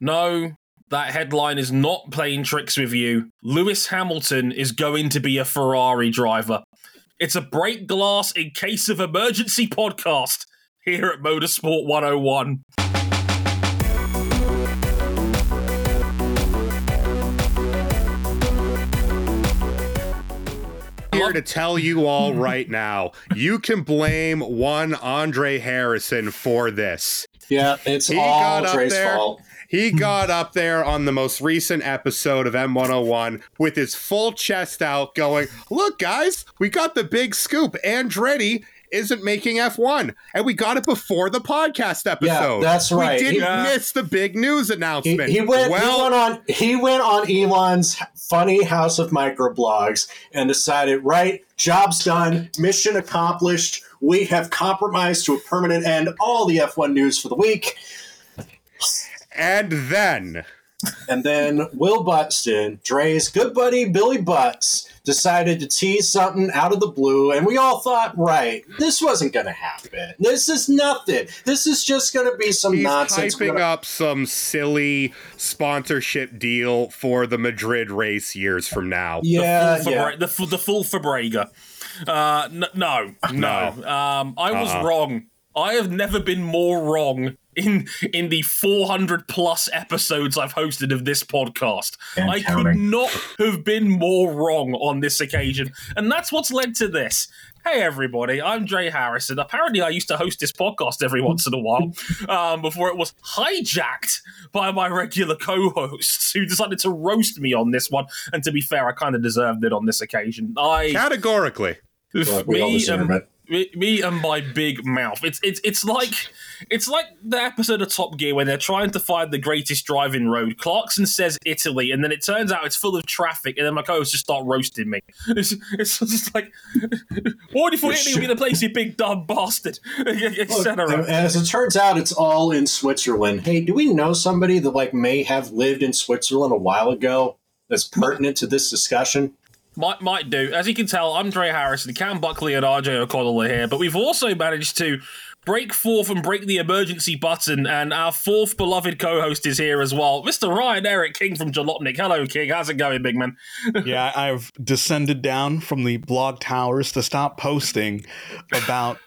No, that headline is not playing tricks with you. Lewis Hamilton is going to be a Ferrari driver. It's a break glass in case of emergency podcast here at Motorsport 101. here to tell you all right now you can blame one Andre Harrison for this. Yeah, it's He all got up Dre's there. fault. He hmm. got up there on the most recent episode of M101 with his full chest out, going, Look, guys, we got the big scoop. Andretti isn't making F1. And we got it before the podcast episode. that's right. We didn't Yeah. miss the big news He, announcement. he went. well, he went on. He went on Elon's funny House of Microblogs and decided, right, job's done, mission accomplished. We have compromised to a permanent end all the F1 news for the week. And then And then Will Buxton, Dre's good buddy Billy Butts, decided to tease something out of the blue, and we all thought, right, this wasn't going to happen. This is nothing. This is just going to be some he's nonsense. We're gonna- up some silly sponsorship deal for the Madrid race years from now. yeah, the full, yeah. Fabre- the, full- the full Fabrega. Uh, n- no, no. Um, I was Uh-uh. wrong. I have never been more wrong in in the 400 plus episodes I've hosted of this podcast. And I could not have been more wrong on this occasion, and that's what's led to this. Hey everybody, I'm Dre Harrison. Apparently, I used to host this podcast every once in a while um, before it was hijacked by my regular co-hosts who decided to roast me on this one. And to be fair, I kind of deserved it on this occasion. I Categorically. Me, and, me, me and my big mouth. It's it's it's like it's like the episode of Top Gear when they're trying to find the greatest driving road. Clarkson says Italy, and then it turns out it's full of traffic, and then my co-hosts just start roasting me. It's, it's just like, you think Italy would be the place, you big dumb bastard, etc. as it turns out, it's all in Switzerland. Hey, do we know somebody that like may have lived in Switzerland a while ago that's pertinent to this discussion? Might might do. As you can tell, I'm Dre Harrison, Cam Buckley, and RJ O'Connell are here, but we've also managed to break forth and break the emergency button, and our fourth beloved co-host is here as well, Mr. Ryan Eric King from Jalopnik. Hello, King. How's it going, big man? yeah, I've descended down from the blog towers to stop posting about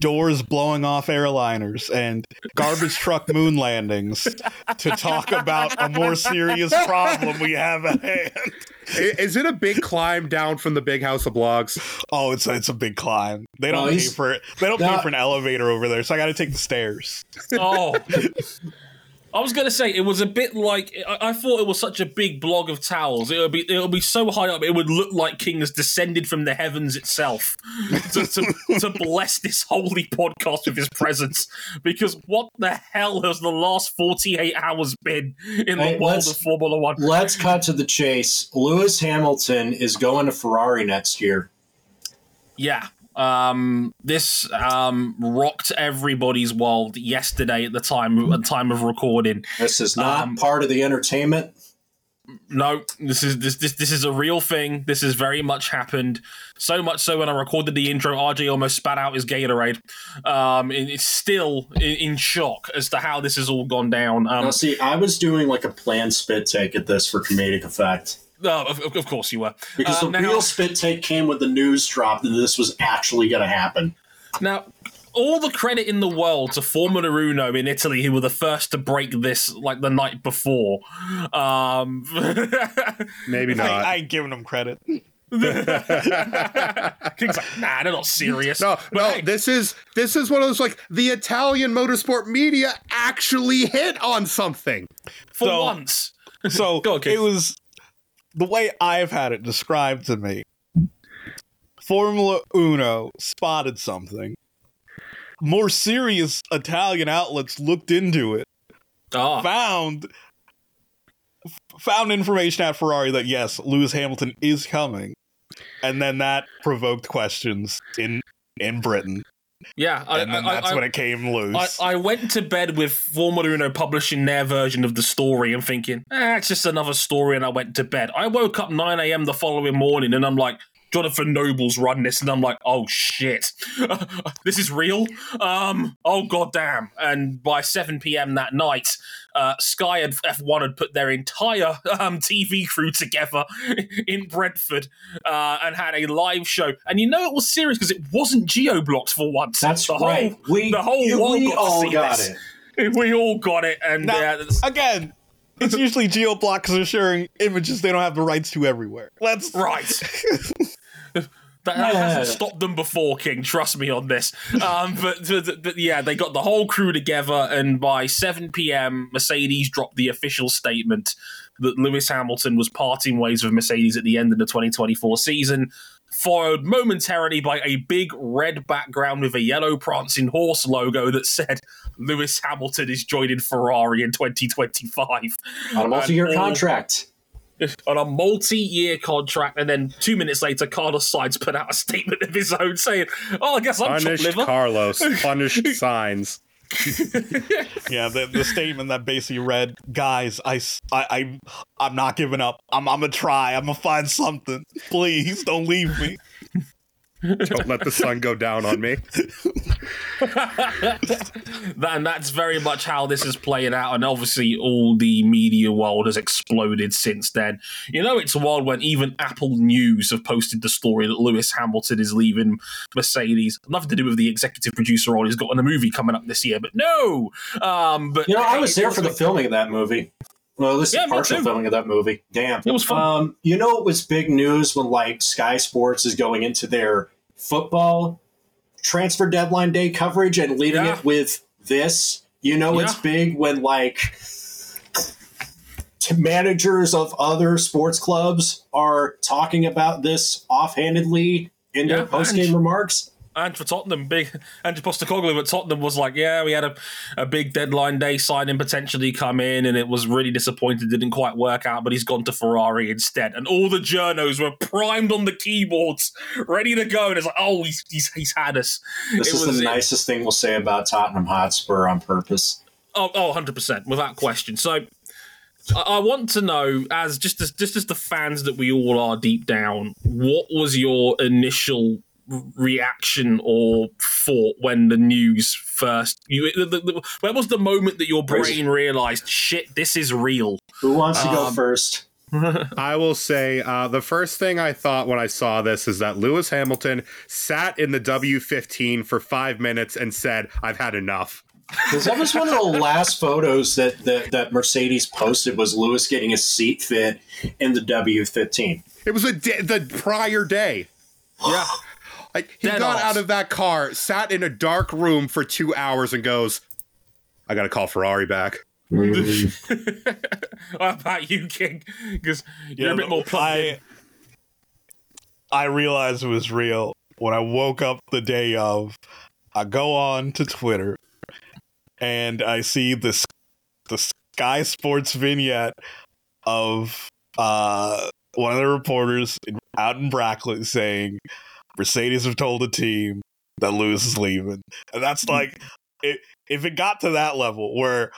doors blowing off airliners and garbage truck moon landings to talk about a more serious problem we have at hand. Is it a big climb down from the big house of blogs? Oh, it's it's a big climb. They don't pay for it. They don't No. pay for an elevator over there, so I got to take the stairs. Oh. I was gonna say it was a bit like I, I thought it was such a big blog of towels. It would be it would be so high up it would look like King has descended from the heavens itself to, to, to bless this holy podcast with his presence. Because what the hell has the last forty eight hours been in the world of Formula One? Let's cut to the chase. Lewis Hamilton is going to Ferrari next year. Yeah. Um, this um, rocked everybody's world yesterday at the time at the time of recording. This is not Um, part of the entertainment. No, this is this this this is a real thing. This has very much happened. So much so when I recorded the intro, RJ almost spat out his Gatorade. Um, and it's still in, in shock as to how this has all gone down. Um, Now, see, I was doing like a planned spit take at this for comedic effect. Oh, of, of course you were. Because Uh, the now- real spit take came when the news dropped that this was actually going to happen. Now, all the credit in the world to Formula Uno in Italy, who were the first to break this like the night before. Um, Maybe not. I, I ain't giving them credit. King's like, nah, they're not serious. no, But no. hey, This is this is one of those like the Italian motorsport media actually hit on something. for So- once. So Go on, it was the way I've had it described to me. Formula Uno spotted something. More serious Italian outlets looked into it, Ah, found found information at Ferrari that yes, Lewis Hamilton is coming, and then that provoked questions in in Britain, yeah. I, and then I- that's I- when it came loose. I went to bed with Formula Uno publishing their version of the story and thinking, eh, it's just another story, and I went to bed. I woke up 9 a.m. the following morning and I'm like, Jonathan Noble's run this, and I'm like, oh shit, this is real. Um, oh goddamn! And by 7 p.m. that night, uh, Sky and F1 had put their entire um, TV crew together in Brentford uh, and had a live show. And you know it was serious because it wasn't geo blocked for once. That's the right. Whole, we the whole you- world we got to all see got this. it. We all got it, and Now, yeah, again, it's usually geoblock because they're sharing images they don't have the rights to everywhere. Let's Right. That, that Yeah. hasn't stopped them before, King. Trust me on this. Um, but, but, but yeah, they got the whole crew together, and by 7 p.m., Mercedes dropped the official statement that Lewis Hamilton was parting ways with Mercedes at the end of the 2024 season. Followed momentarily by a big red background with a yellow prancing horse logo that said Lewis Hamilton is joining Ferrari in 2025 On a multi-year And all- contract. On a multi-year contract, and then two minutes later, Carlos Sainz put out a statement of his own saying, "Oh, I guess I'm chopped Punished liver." Carlos. Punished Sainz. yeah, the, the statement that basically read, "Guys, I, I, I am not giving up. I'm, I'm gonna try. I'm gonna find something. Please don't leave me." Don't let the sun go down on me. That- and that's very much how this is playing out. And obviously, all the media world has exploded since then. You know, it's wild when even Apple News have posted the story that Lewis Hamilton is leaving Mercedes. Nothing to do with the executive producer role he's got in a movie coming up this year, but no. Um, but You know, I was there for the filming of that movie. Well, this Yeah, me partial too. filming of that movie. Damn. It was fun. Um, you know, it was big news when like Sky Sports is going into their football transfer deadline day coverage and leading Yeah. it with this. You know, it's big when like t- managers of other sports clubs are talking about this offhandedly in Yeah, their post game remarks. And for Tottenham, big Andrew Postecoglou at Tottenham was like, "Yeah, we had a, a big deadline day signing potentially come in, and it was really disappointed. Didn't quite work out, but he's gone to Ferrari instead." And all the journos were primed on the keyboards, ready to go. And it's like, "Oh, he's he's, he's had us." This It is was- the nicest thing we'll say about Tottenham Hotspur on purpose. Oh, oh, 100%, without question. So I, want to know, as just as just as the fans that we all are deep down, what was your initial reaction or thought when the news first you the, the, the- where was the moment that your brain realized shit this is real Who wants to go Um, first? I will say uh, the first thing I thought when I saw this is that Lewis Hamilton sat in the W15 for five minutes and said, I've had enough. Because that was one of the last photos that, that that Mercedes posted was Lewis getting a seat fit in the W15. It was a da- the prior day. yeah Like he Dead got off. out of that car, sat in a dark room for two hours, and goes, "I got to call Ferrari back." what about you king because you're a bit more plugged. I, I realized it was real when I woke up the day of. I go on to Twitter, and I see this the Sky Sports vignette of uh, one of the reporters in, out in Brackley saying Mercedes have told the team that Lewis is leaving, and that's mm. like it, if it got to that level where.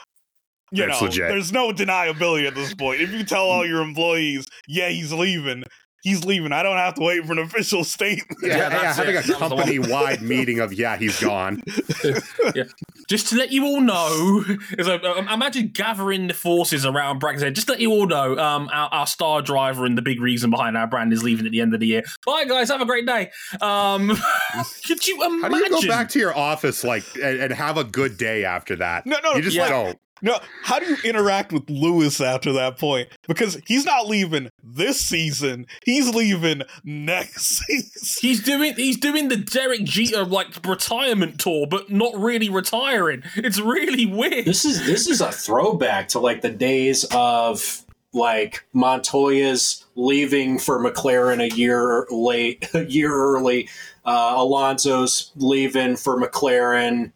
You That's know, legit. there's no deniability at this point. If you tell all mm. your employees, yeah, he's leaving, he's leaving. I don't have to wait for an official statement. Yeah, Yeah, yeah, having it. a That was the one. company-wide meeting of yeah, he's gone. just to let you all know, is like, um, imagine gathering the forces around Bragg and just to let you all know, um, our, our star driver and the big reason behind our brand is leaving at the end of the year. Bye, guys. Have a great day. Um, could you imagine? How do you go back to your office like and, and have a good day after that? No, no, you just yeah. don't. No, how do you interact with Lewis after that point? Because he's not leaving this season. He's leaving next season. He's doing he's doing the Derek Jeter like retirement tour, but not really retiring. It's really weird. This is this is a throwback to like the days of like Montoya's leaving for McLaren a year late, a year early. Uh, Alonso's leaving for McLaren.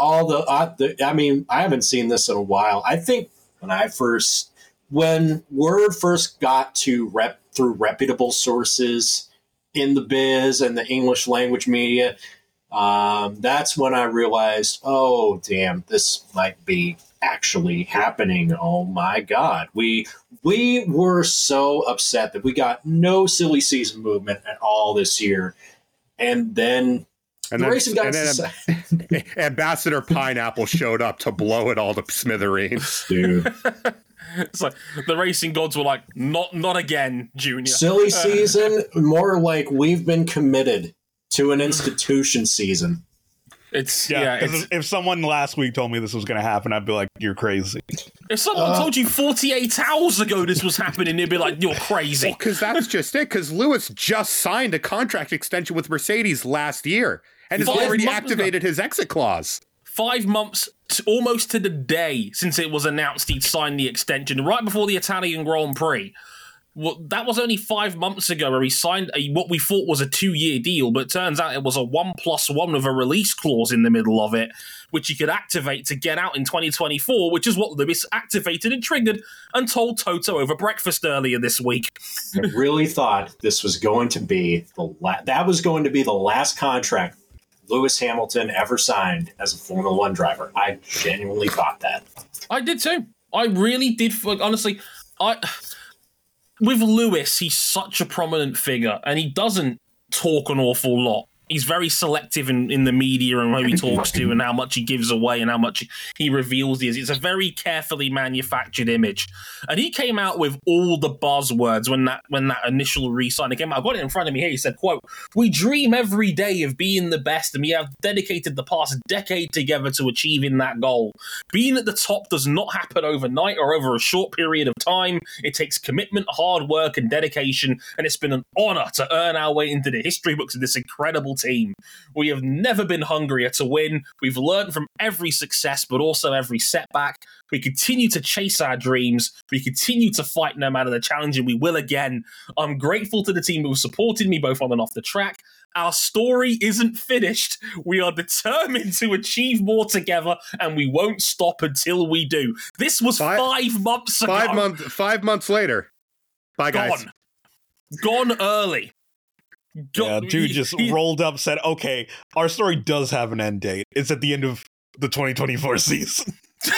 All the, uh, the, I mean, I haven't seen this in a while. I think when I first, when word first got to rep through reputable sources in the biz and the English language media, um, that's when I realized, oh, damn, this might be actually happening. Oh my god. We we were so upset that we got no silly season movement at all this year. And then And the then, racing and guys then Ambassador Pineapple showed up to blow it all to smithereens. dude. It's like the racing gods were like, not not again, Junior. Silly season, more like we've been committed to an institution season. It's Yeah, yeah. 'cause it's, if someone last week told me this was going to happen, I'd be like, "You're crazy." if someone Uh, told you 48 hours ago this was happening, they'd be like, "You're crazy." Because that's just it. Because Lewis just signed a contract extension with Mercedes last year and has Five already months ago. activated his exit clause. Five months, t- almost to the day since it was announced he'd signed the extension, right before the Italian Grand Prix. Well, that was only five months ago where he signed a what we thought was a two-year deal, but it turns out it was a one plus one with a release clause in the middle of it, which he could activate to get out in 2024, which is what Lewis activated and triggered and told Toto over breakfast earlier this week. I really thought this was going to be the la- that was going to be the last contract Lewis Hamilton ever signed as a Formula One driver. I genuinely thought that. I did too. I really did. f- Honestly, I with Lewis, he's such a prominent figure, and he doesn't talk an awful lot. He's very selective in, in the media and who he talks to, and how much he gives away, and how much he reveals. He is. It's a very carefully manufactured image, and he came out with all the buzzwords when that when that initial re-sign came out. I've got it in front of me here. He said, "quote We dream every day of being the best, and we have dedicated the past decade together to achieving that goal. Being at the top does not happen overnight or over a short period of time. It takes commitment, hard work, and dedication, and it's been an honor to earn our way into the history books of this incredible team. We have never been hungrier to win. We've learned from every success, but also every setback. We continue to chase our dreams. We continue to fight no matter the challenge, and we will again. I'm grateful to the team who supported me both on and off the track. Our story isn't finished. We are determined to achieve more together, and we won't stop until we do. This was Five- five, months ago. Five month, five months later. Bye, guys. Gone. Gone early. Go- Yeah, dude just he- rolled up, said, "Okay, our story does have an end date. It's at the end of the 2024 season."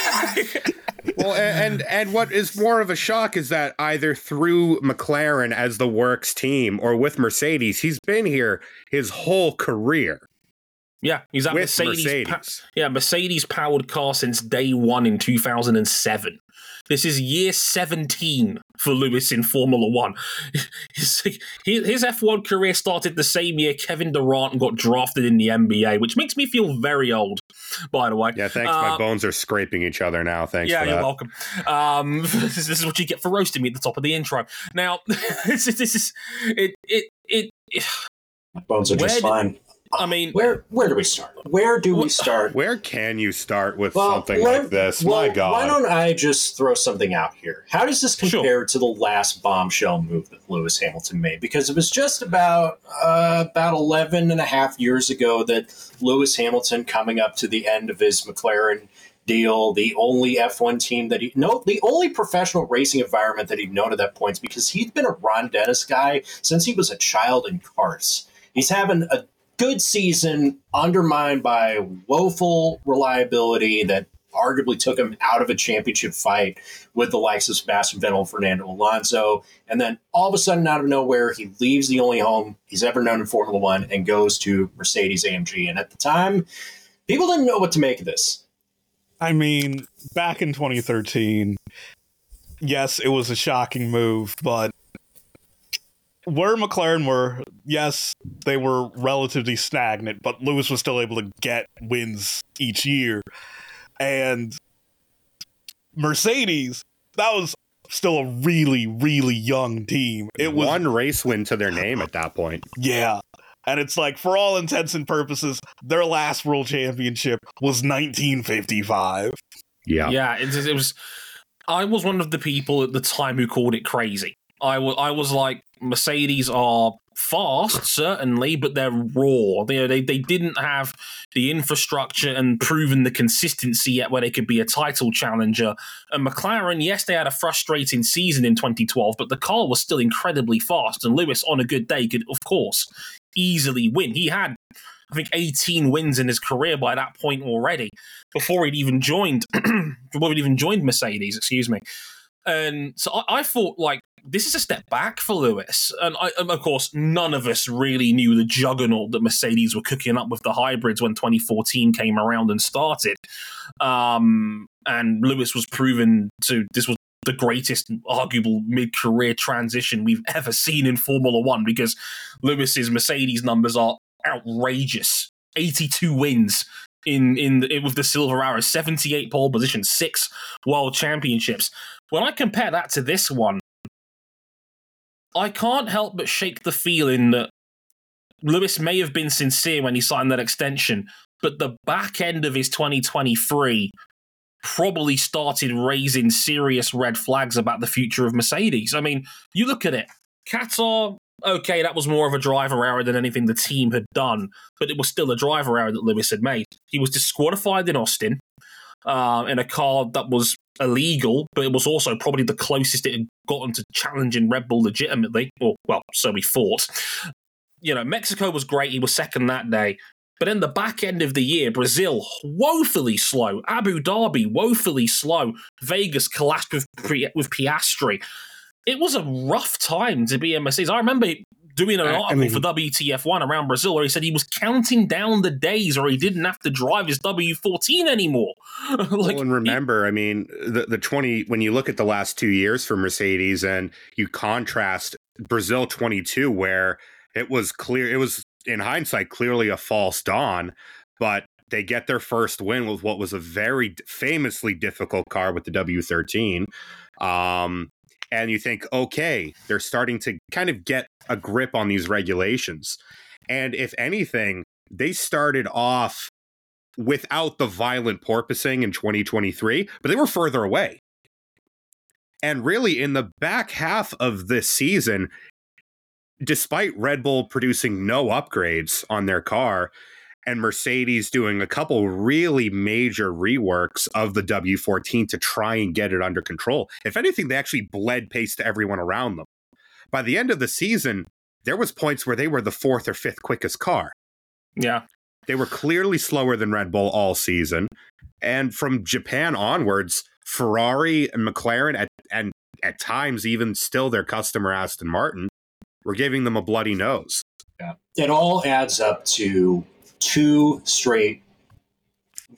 Well, a- and and what is more of a shock is that either through McLaren as the works team or with Mercedes, he's been here his whole career yeah, he's at with Mercedes. Mercedes. pa- yeah, Mercedes powered car since day one in 2007. This is year 17 for Lewis in Formula One. His, his F1 career started the same year Kevin Durant got drafted in the NBA, which makes me feel very old, by the way. Yeah, thanks. Uh, My bones are scraping each other now. Thanks yeah, for you're that. welcome. Um, this, this is what you get for roasting me at the top of the intro. Now, this is, this is it, it, it, My bones are Where just did- fine. I mean, Where where do we start? Where do we start? Where can you start with Well, something let- like this? well, My God. Why don't I just throw something out here? How does this Sure. compare to the last bombshell move that Lewis Hamilton made? Because it was just about uh, about 11 and a half years ago that Lewis Hamilton coming up to the end of his McLaren deal, the only F1 team that he no, the only professional racing environment that he'd known at that point because he'd been a Ron Dennis guy since he was a child in karts. He's having a good season undermined by woeful reliability that arguably took him out of a championship fight with the likes of Sebastian Vettel and Fernando Alonso. And then all of a sudden, out of nowhere, he leaves the only home he's ever known in Formula One and goes to Mercedes AMG. And at the time, people didn't know what to make of this. I mean, back in 2013, yes, it was a shocking move, but where McLaren were, yes, they were relatively stagnant, but Lewis was still able to get wins each year. And Mercedes, that was still a really, really young team. It was one race win to their name at that point. yeah. And it's like, for all intents and purposes, their last world championship was 1955. Yeah. yeah, it, it was. I was one of the people at the time who called it crazy. I wa- I was like, Mercedes are fast, certainly, but they're raw. They, they they didn't have the infrastructure and proven the consistency yet where they could be a title challenger. And McLaren, yes, they had a frustrating season in 2012, but the car was still incredibly fast. And Lewis, on a good day, could of course easily win. He had. I think 18 wins in his career by that point already, before he'd even joined, before he'd even joined Mercedes. Excuse me. And so I, I thought, like, this is a step back for Lewis. And, I, and of course, none of us really knew the juggernaut that Mercedes were cooking up with the hybrids when 2014 came around and started. Um, and Lewis was proven to, this was the greatest arguable mid-career transition we've ever seen in Formula One because Lewis's Mercedes numbers are outrageous. 82 wins in in the, with the silver arrow 78 pole positions six world championships when i compare that to this one i can't help but shake the feeling that lewis may have been sincere when he signed that extension but the back end of his 2023 probably started raising serious red flags about the future of mercedes i mean you look at it qatar okay, that was more of a driver error than anything the team had done, but it was still a driver error that Lewis had made. He was disqualified in Austin uh, in a car that was illegal, but it was also probably the closest it had gotten to challenging Red Bull legitimately. Or, well, so we thought. You know, Mexico was great. He was second that day. But in the back end of the year, Brazil woefully slow. Abu Dhabi woefully slow. Vegas collapsed with with Piastri it was a rough time to be a Mercedes. I remember doing an article I mean, for WTF1 around Brazil where he said he was counting down the days or he didn't have to drive his W14 anymore. like, well, and remember, he, I mean, the, the 20, when you look at the last two years for Mercedes and you contrast Brazil 22, where it was clear, it was in hindsight clearly a false dawn, but they get their first win with what was a very famously difficult car with the W13. Um, and you think, okay, they're starting to kind of get a grip on these regulations. And if anything, they started off without the violent porpoising in 2023, but they were further away. And really, in the back half of this season, despite Red Bull producing no upgrades on their car, and Mercedes doing a couple really major reworks of the W14 to try and get it under control. If anything, they actually bled pace to everyone around them. By the end of the season, there was points where they were the fourth or fifth quickest car. Yeah. They were clearly slower than Red Bull all season. And from Japan onwards, Ferrari and McLaren at, and at times even still their customer Aston Martin were giving them a bloody nose. Yeah. It all adds up to two straight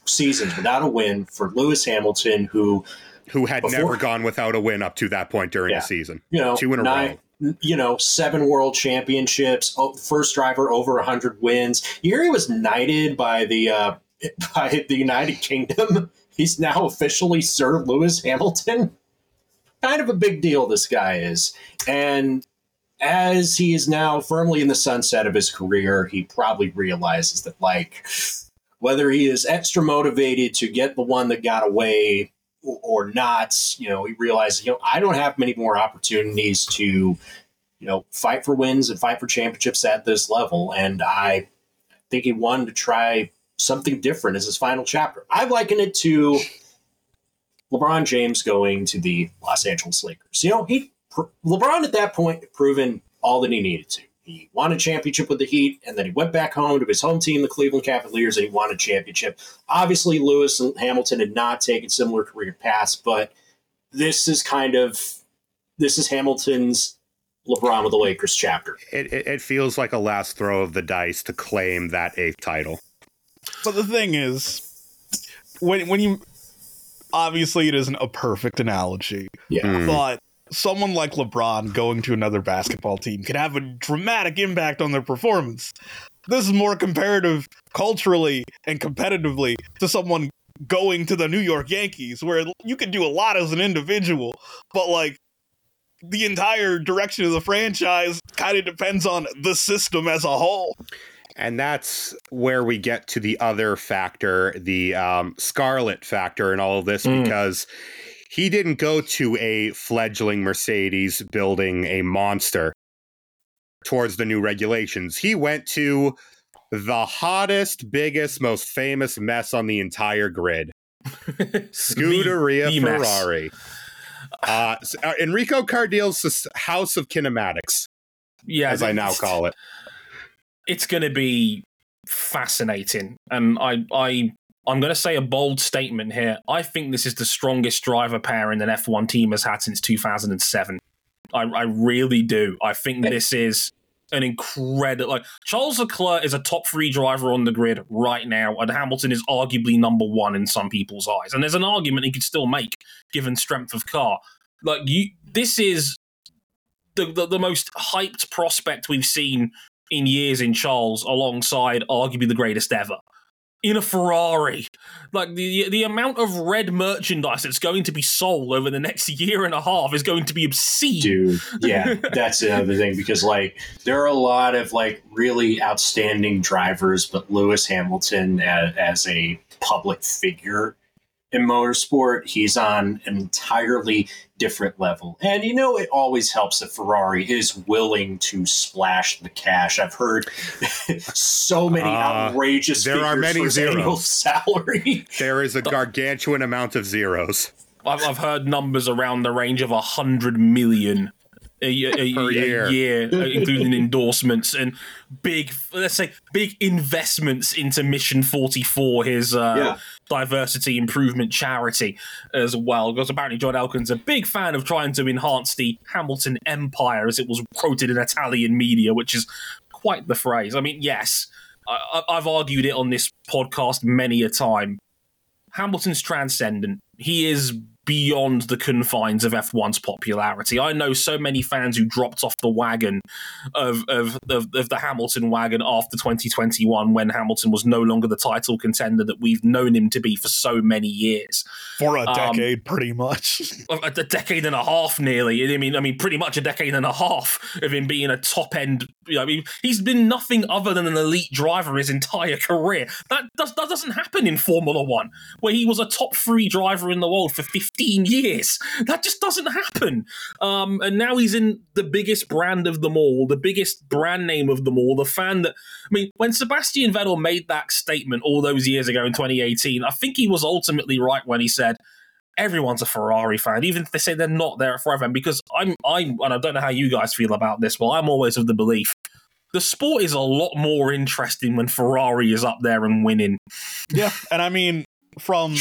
seasons without a win for Lewis Hamilton, who who had before, never gone without a win up to that point during yeah, the season. You know, two in a nine, row. You know, seven world championships, first driver over hundred wins. He was knighted by the uh, by the United Kingdom. He's now officially Sir Lewis Hamilton. Kind of a big deal, this guy is, and as he is now firmly in the sunset of his career, he probably realizes that, like, whether he is extra motivated to get the one that got away or not, you know, he realizes, you know, I don't have many more opportunities to, you know, fight for wins and fight for championships at this level. And I think he wanted to try something different as his final chapter. I liken it to LeBron James going to the Los Angeles Lakers. You know, he LeBron at that point had proven all that he needed to. He won a championship with the Heat, and then he went back home to his home team, the Cleveland Cavaliers, and he won a championship. Obviously, Lewis and Hamilton had not taken similar career paths, but this is kind of this is Hamilton's LeBron with the Lakers chapter. It, it, it feels like a last throw of the dice to claim that eighth title. But the thing is, when when you obviously it isn't a perfect analogy, yeah, mm. but someone like LeBron going to another basketball team can have a dramatic impact on their performance. This is more comparative culturally and competitively to someone going to the New York Yankees, where you can do a lot as an individual, but like the entire direction of the franchise kind of depends on the system as a whole. And that's where we get to the other factor, the um, Scarlet factor in all of this, mm. because he didn't go to a fledgling Mercedes building a monster towards the new regulations. He went to the hottest, biggest, most famous mess on the entire grid. Scuderia the mess. Ferrari. Uh, uh, Enrico Cardile's House of Kinematics, yeah, as I now call it. It's going to be fascinating, and I, I, I'm going to say a bold statement here. I think this is the strongest driver pairing an F1 team has had since 2007. I, I really do. I think this is an incredible. Like Charles Leclerc is a top three driver on the grid right now, and Hamilton is arguably number one in some people's eyes. And there's an argument he could still make given strength of car. Like you, this is the, the the most hyped prospect we've seen in years in Charles, alongside arguably the greatest ever. In a Ferrari, like the the amount of red merchandise that's going to be sold over the next year and a half is going to be obscene. Dude, yeah, that's another thing because like there are a lot of like really outstanding drivers, but Lewis Hamilton as, as a public figure in motorsport, he's on an entirely different level. And you know, it always helps that Ferrari is willing to splash the cash. I've heard so many Uh, outrageous. there are many for his annual zeros. salary. There is a gargantuan amount of zeros. I've, I've heard numbers around the range of a hundred million a, ye- a, Per a year. year, uh, including endorsements and big, let's say, big investments into Mission Forty Four, his uh, Yeah. Diversity improvement charity, as well. Because apparently John Elkann's a big fan of trying to enhance the Hamilton empire, as it was quoted in Italian media, which is quite the phrase. I mean, yes, I, I've argued it on this podcast many a time. Hamilton's transcendent. He is beyond the confines of F1's popularity. I know so many fans who dropped off the wagon of of, of, of the Hamilton wagon after 2021 when Hamilton was no longer the title contender that we've known him to be for so many years. for a Um, decade, pretty much. A, a decade and a half nearly. I mean I mean pretty much a decade and a half of him being a top end you know, I mean he's been nothing other than an elite driver his entire career. That does that doesn't happen in Formula 1 where he was a top 3 driver in the world for 15 years. That just doesn't happen. Um, and now he's in the biggest brand of them all, the biggest brand name of them all, the fan that I mean, when Sebastian Vettel made that statement all those years ago in 2018, I think he was ultimately right when he said, everyone's a Ferrari fan, even if they say they're not there forever. And because I'm, I'm, and I don't know how you guys feel about this, but I'm always of the belief the sport is a lot more interesting when Ferrari is up there and winning. yeah, and I mean, from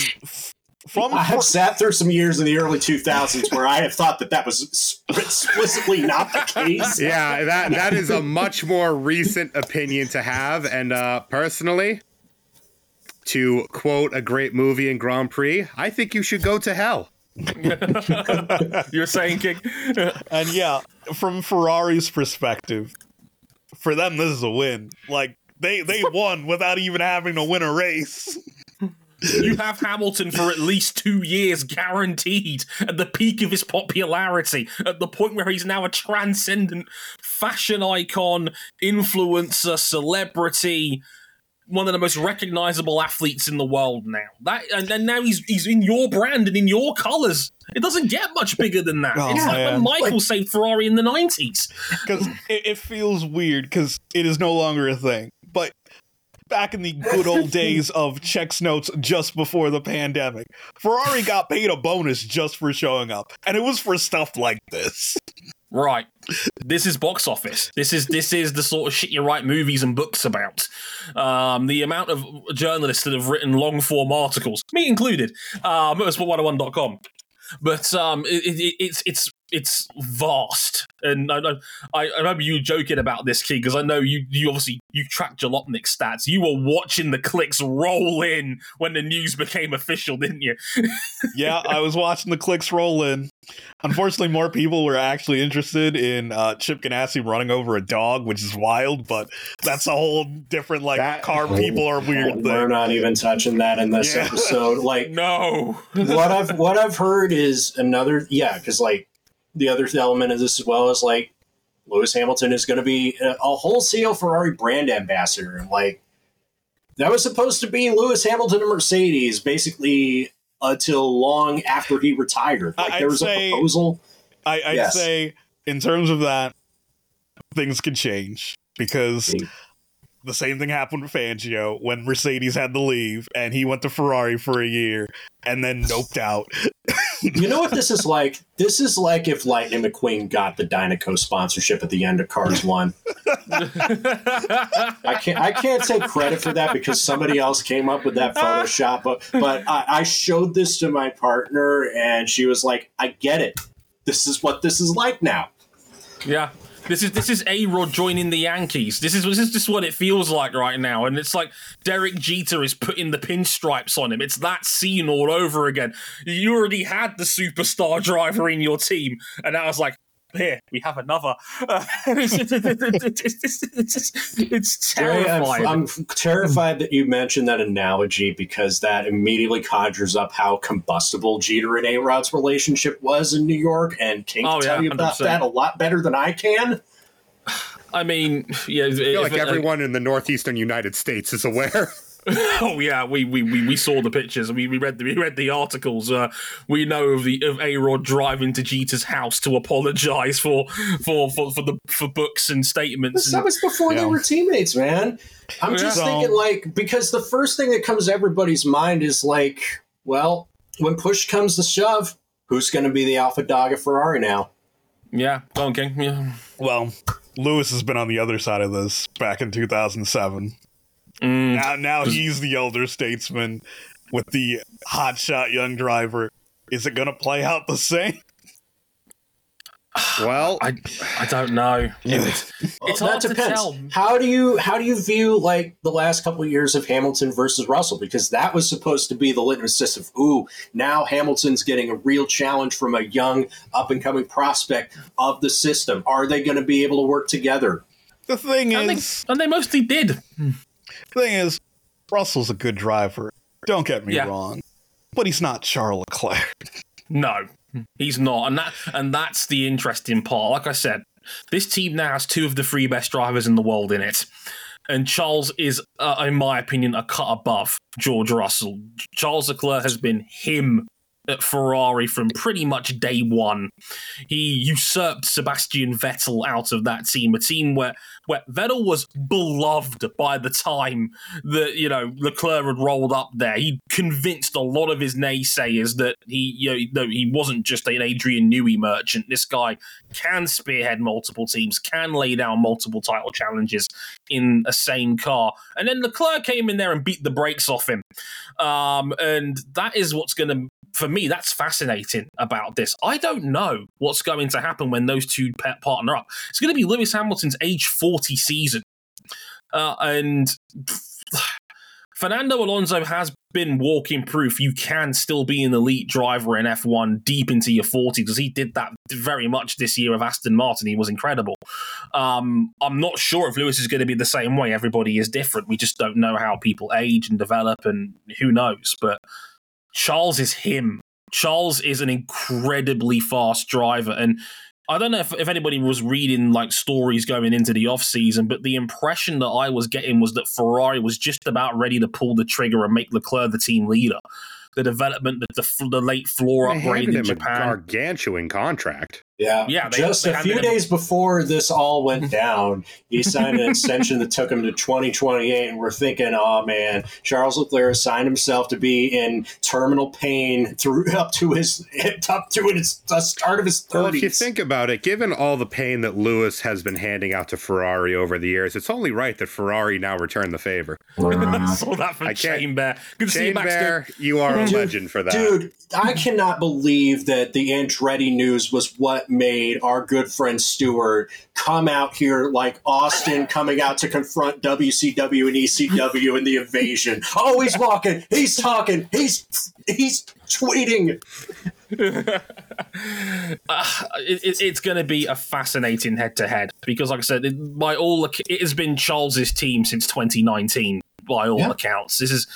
from I have sat through some years in the early 2000s where I have thought that that was explicitly not the case. Yeah, that that is a much more recent opinion to have, and uh, personally, to quote a great movie in Grand Prix, I think you should go to hell. You're saying, King? And yeah, from Ferrari's perspective, for them this is a win. Like they they won without even having to win a race. You have Hamilton for at least two years guaranteed at the peak of his popularity, at the point where he's now a transcendent fashion icon, influencer, celebrity, one of the most recognizable athletes in the world now. That and, and now he's he's in your brand and in your colors. It doesn't get much bigger than that. Oh, it's like man. when Michael saved Ferrari in the nineties. Because it, it feels weird because it is no longer a thing. Back in the good old days of checks notes just before the pandemic, Ferrari got paid a bonus just for showing up. And it was for stuff like this. Right. This is box office. This is this is the sort of shit you write movies and books about. Um, the amount of journalists that have written long form articles, me included, uh, motorsport101.com. But um, it, it, it's it's it's vast, and I, I, I remember you joking about this, kid, because I know you you obviously you tracked Jalopnik stats. You were watching the clicks roll in when the news became official, didn't you? Yeah, I was watching the clicks roll in. Unfortunately, more people were actually interested in uh, Chip Ganassi running over a dog, which is wild, but that's a whole different, like, That- car people are weird We're thing. not even touching that in this Yeah. episode. Like No. what I've what I've heard is another yeah, because like the other element of this as well is like Lewis Hamilton is going to be a, a wholesale Ferrari brand ambassador, and like that was supposed to be Lewis Hamilton and Mercedes basically until long after he retired. Like I'd there was say- a proposal. I, I'd Yes. say, in terms of that, things could change because Big. The same thing happened with Fangio when Mercedes had to leave and he went to Ferrari for a year and then noped out. You know what this is like? This is like if Lightning McQueen got the Dinoco sponsorship at the end of Cars One. I can't I can't take credit for that because somebody else came up with that Photoshop. But, but I, I showed this to my partner and she was like, "I get it. This is what this is like now." Yeah. This is this is A Rod joining the Yankees. This is this is just what it feels like right now, and it's like Derek Jeter is putting the pinstripes on him. It's that scene all over again. You already had the superstar driver in your team, and I was like, here we have another. Uh, it's, it's, it's, it's Dre, I'm, terrifying. I'm terrified that you mentioned that analogy because that immediately conjures up how combustible Jeter and A Rod's relationship was in New York, and King Oh, can tell yeah, you about 100%. that a lot better than I can. I mean, yeah, I feel like everyone in the northeastern United States is aware. Oh yeah, we we, we, we saw the pictures. We, we read the we read the articles. Uh, we know of the of A Rod driving to Jeter's house to apologise for, for for for the for books and statements. That was before they were teammates, man. I'm just Yeah. thinking, like, because the first thing that comes to everybody's mind is like, well, when push comes to shove, who's going to be the alpha dog at Ferrari now? yeah, go King. Yeah. Well, Lewis has been on the other side of this back in 2007. Mm. Now, now he's the elder statesman with the hotshot young driver. Is it going to play out the same? Well, I I don't know. It's, it's Well, hard that to depends. tell. How do you how do you view like the last couple of years of Hamilton versus Russell? Because that was supposed to be the litmus test of ooh, now Hamilton's getting a real challenge from a young up and coming prospect of the system. Are they going to be able to work together? The thing And they, is, and they mostly did. Thing is, Russell's a good driver. Don't get me Yeah. wrong, but he's not Charles Leclerc. No, he's not, and that and that's the interesting part. Like I said, this team now has two of the three best drivers in the world in it, and Charles is, uh, in my opinion, a cut above George Russell. Charles Leclerc has been him at Ferrari from pretty much day one. He usurped Sebastian Vettel out of that team, a team where where Vettel was beloved by the time that you know Leclerc had rolled up there. He convinced a lot of his naysayers that he you know he wasn't just an Adrian Newey merchant. This guy can spearhead multiple teams, can lay down multiple title challenges in a same car. And then Leclerc came in there and beat the brakes off him. Um, and that is what's going to for me, that's fascinating about this. I don't know what's going to happen when those two partner up. It's going to be Lewis Hamilton's age 40 season. Uh, and Fernando Alonso has been walking proof you can still be an elite driver in F1 deep into your 40s because he did that very much this year of Aston Martin. He was incredible. Um, I'm not sure if Lewis is going to be the same way. Everybody is different. We just don't know how people age and develop, and who knows. But Charles is him. Charles is an incredibly fast driver. And I don't know if, if anybody was reading like stories going into the off season, but the impression that I was getting was that Ferrari was just about ready to pull the trigger and make Leclerc the team leader. The development, the, the, the late floor upgrade in Japan. gargantuan contract. Yeah, Yeah, they- just they a few handed him- days before this all went down, he signed an extension that took him to 2028, and we're thinking, oh man, Charles Leclerc signed himself to be in terminal pain through up to his up to his the start of his 30s. Well, if you think about it, given all the pain that Lewis has been handing out to Ferrari over the years, it's only right that Ferrari now return the favor. I saw that from I can't- Bear. Good to see you back, Bear, you are a Dude, legend for that. Dude, I cannot believe that the Andretti news was what made our good friend Stewart come out here like Austin coming out to confront WCW and ECW in the invasion. Oh, he's walking, he's talking, he's he's tweeting. uh, it, it- it's going to be a fascinating head to head because, like I said, it, by all ac- it has been Charles's team since 2019. By all Yeah. accounts, this is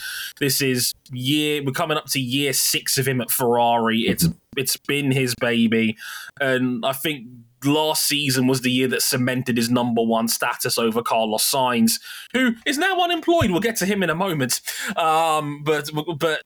this is year. We're coming up to year six of him at Ferrari. It's it's been his baby, and I think last season was the year that cemented his number one status over Carlos Sainz, who is now unemployed. We'll get to him in a moment. Um, but but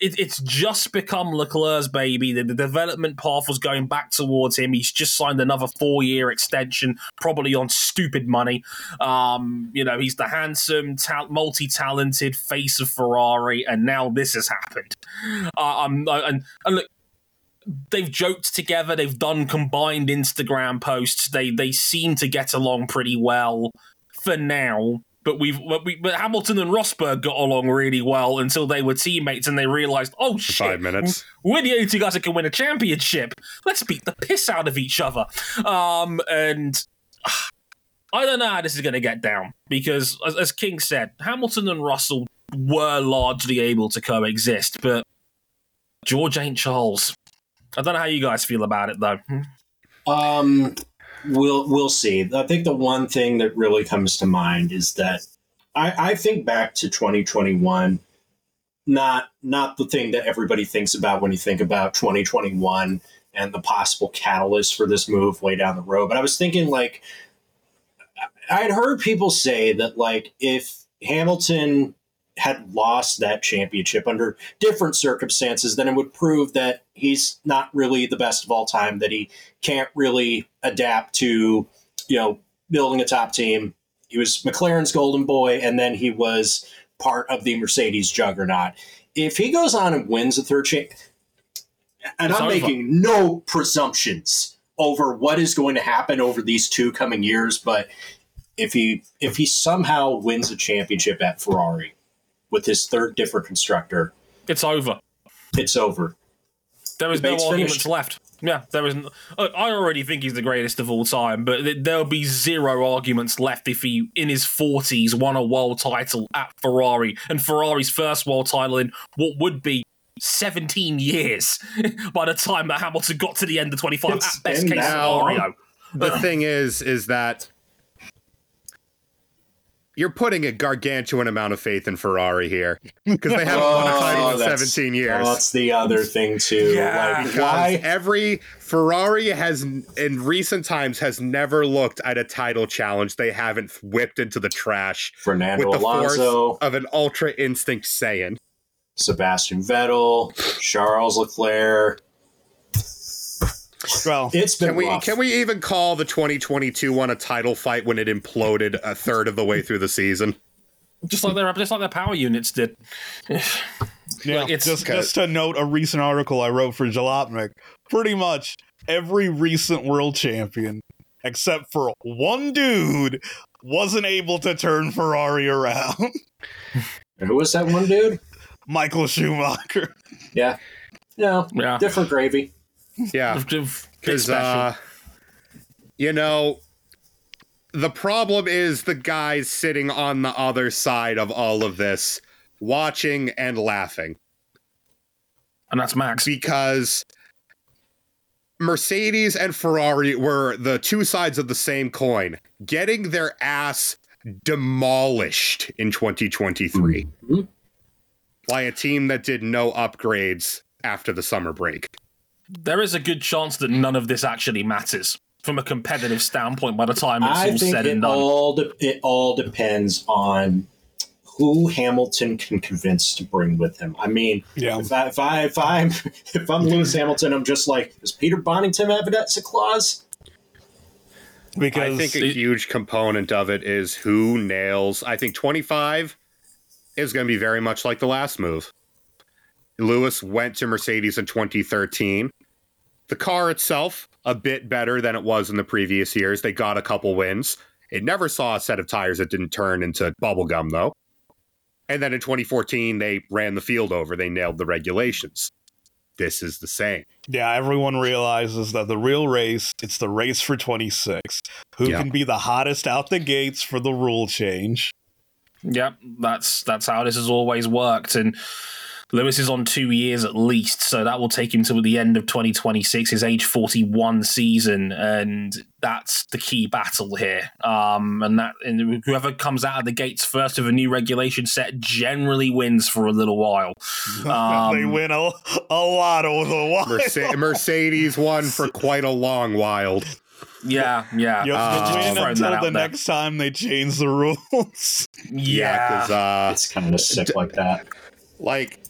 it, it's just become Leclerc's baby. The, the development path was going back towards him. He's just signed another four year extension, probably on stupid money. Um, you know, he's the handsome, ta- multi talented face of Ferrari, and now this has happened. Uh, um, and, and look, they've joked together. They've done combined Instagram posts. They they seem to get along pretty well for now. But we've but, we, but Hamilton and Rosberg got along really well until they were teammates and they realized, oh shit, Five minutes. we're the only two guys that can win a championship. Let's beat the piss out of each other. Um, and I don't know how this is going to get down because, as, as King said, Hamilton and Russell were largely able to coexist, but George ain't Charles. I don't know how you guys feel about it though. Um, we'll we'll see. I think the one thing that really comes to mind is that I, I think back to 2021, not not the thing that everybody thinks about when you think about 2021 and the possible catalyst for this move way down the road. But I was thinking like I had heard people say that like if Hamilton had lost that championship under different circumstances, then it would prove that he's not really the best of all time, that he can't really adapt to, you know, building a top team. He was McLaren's golden boy, and then he was part of the Mercedes juggernaut. If he goes on and wins a third champ, and It's I'm making no presumptions over what is going to happen over these two coming years, but if he if he somehow wins a championship at Ferrari with his third different constructor, It's over. it's over. There is no Debate's arguments finished. left. Yeah, there isn't. Look, I already think he's the greatest of all time, but th- there'll be zero arguments left if he, in his 40s, won a world title at Ferrari, and Ferrari's first world title in what would be 17 years by the time that Hamilton got to the end of 25, It's at best case that scenario. the thing is, is that you're putting a gargantuan amount of faith in Ferrari here because they haven't won a oh, title in Oh, 17 years. Oh, that's the other thing too. Yeah. Like because why? every Ferrari has in recent times has never looked at a title challenge they haven't whipped into the trash Fernando with the Alonso, force of an ultra instinct saying. Sebastian Vettel, Charles Leclerc. Well, It's been Can we rough. can we even call the 2022 one a title fight when it imploded a third of the way through the season? Just like their just like their power units did. yeah, like, it's- just, Okay. just to note a recent article I wrote for Jalopnik, pretty much every recent world champion, except for one dude, wasn't able to turn Ferrari around. Who was that one dude? Michael Schumacher. Yeah. No, Yeah. different gravy. Yeah. Because, uh, you know, the problem is the guys sitting on the other side of all of this, watching and laughing, and that's Max. because Mercedes and Ferrari were the two sides of the same coin, getting their ass demolished in 2023 Mhm. by a team that did no upgrades after the summer break. There is a good chance that none of this actually matters from a competitive standpoint by the time it's I all think said it and done. all de- it all depends on who Hamilton can convince to bring with him. I mean, Yeah. if I if I if I'm if I'm Lewis Hamilton, I'm just like, does Peter Bonnington have an exit clause? Because I think a huge component of it is who nails. I think 25 is going to be very much like the last move. Lewis went to Mercedes in 2013. The car itself, a bit better than it was in the previous years. They got a couple wins. It never saw a set of tires that didn't turn into bubblegum, though. And then in 2014, they ran the field over. They nailed the regulations. This is the same. yeah, everyone realizes that the real race, it's the race for 26. Who Yeah. can be the hottest out the gates for the rule change? Yep, that's that's how this has always worked. And Lewis is on two years at least, so that will take him to the end of 2026, his age 41 season, and that's the key battle here. Um, and that and whoever comes out of the gates first with a new regulation set generally wins for a little while. Um, they win a, a lot over the while. Merce- Mercedes won for quite a long while. Yeah, yeah, You Uh, have to Just win until the out there. next time they change the rules. Yeah, yeah. because uh, It's kind of sick like that. like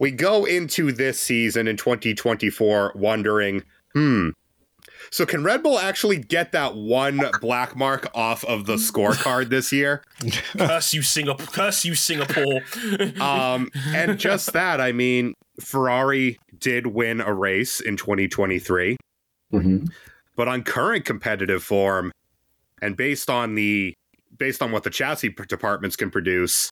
we go into this season in 2024 wondering, hmm. So can Red Bull actually get that one black mark off of the scorecard this year? curse you, Singapore! Curse you, Singapore! Um, and just that, I mean, Ferrari did win a race in 2023, Mhm. but on current competitive form, and based on the based on what the chassis departments can produce.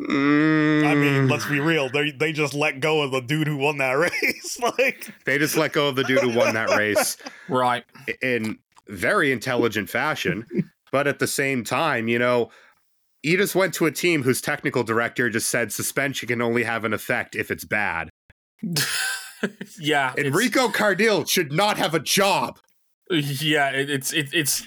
Mm, I mean, let's be real. They they just let go of the dude who won that race. like, they just let go of the dude who won that race right. in very intelligent fashion. But at the same time, you know, you just went to a team whose technical director just said suspension can only have an effect if it's bad. yeah. it's- Enrico Cardile should not have a job. Yeah, it, it's it, it's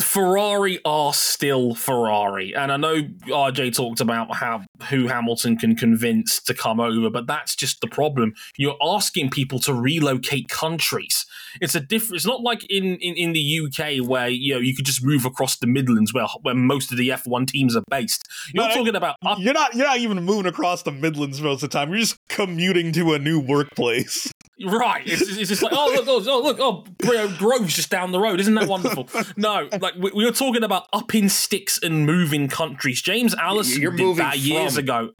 Ferrari are still Ferrari, and I know RJ talked about how who Hamilton can convince to come over, but that's just the problem. You're asking people to relocate countries. It's a different. It's not like in, in, in the UK where you know you could just move across the Midlands where where most of the F1 teams are based. You're No, talking about up you're not you're not even moving across the Midlands most of the time. You're just commuting to a new workplace. Right. It's, it's just like, oh, look, oh, oh, look, oh, Bro- Grove's just down the road. Isn't that wonderful? no, like, we, we were talking about upping sticks and moving countries. James Allison You're did moving that years from- ago.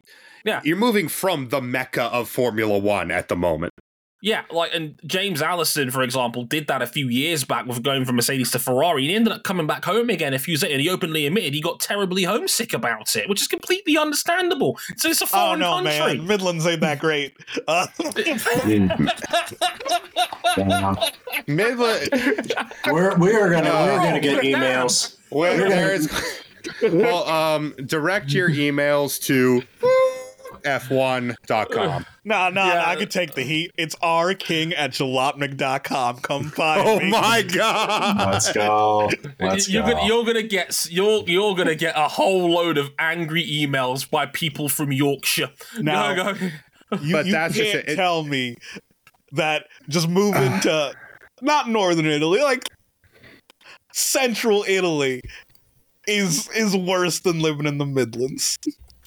Yeah. You're moving from the mecca of Formula One at the moment. Yeah, like, and James Allison, for example, did that a few years back with going from Mercedes to Ferrari. And he ended up coming back home again a few years later. And he openly admitted he got terribly homesick about it, which is completely understandable. So it's a foreign Oh foreign no, country. man, Midlands ain't that great. Uh, Midland, We're we're gonna we're gonna get emails. where You're gonna- well, um, direct your emails to f1.com. nah, nah, Yeah. nah, I could take the heat. It's rking at jalopnik.com. Come find Oh me. my god! Let's go. Let's you're go. gonna you're gonna get you're you're gonna get a whole load of angry emails by people from Yorkshire. Now- Go, go. You, But you that's just can't it. It- tell me that just moving to not northern Italy, like central Italy, is is worse than living in the Midlands.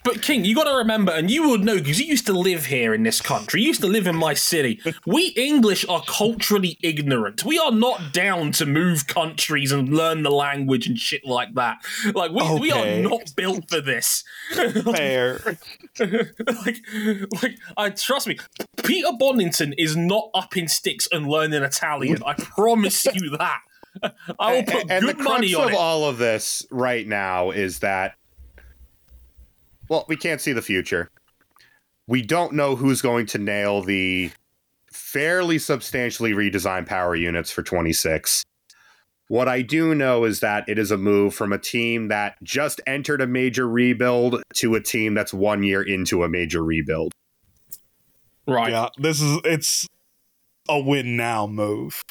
But King, you got to remember, and you would know because you used to live here in this country. You used to live in my city. We English are culturally ignorant. We are not down to move countries and learn the language and shit like that. Like we, we are not built for this. Fair. like, like, I trust me. Peter Bonnington is not up in sticks and learning Italian. I promise you that. I will put and good the money on of it. all of this right now is that well we can't see the future we don't know who's going to nail the fairly substantially redesigned power units for 26 what i do know is that it is a move from a team that just entered a major rebuild to a team that's one year into a major rebuild right. Yeah, this is it's a win now move.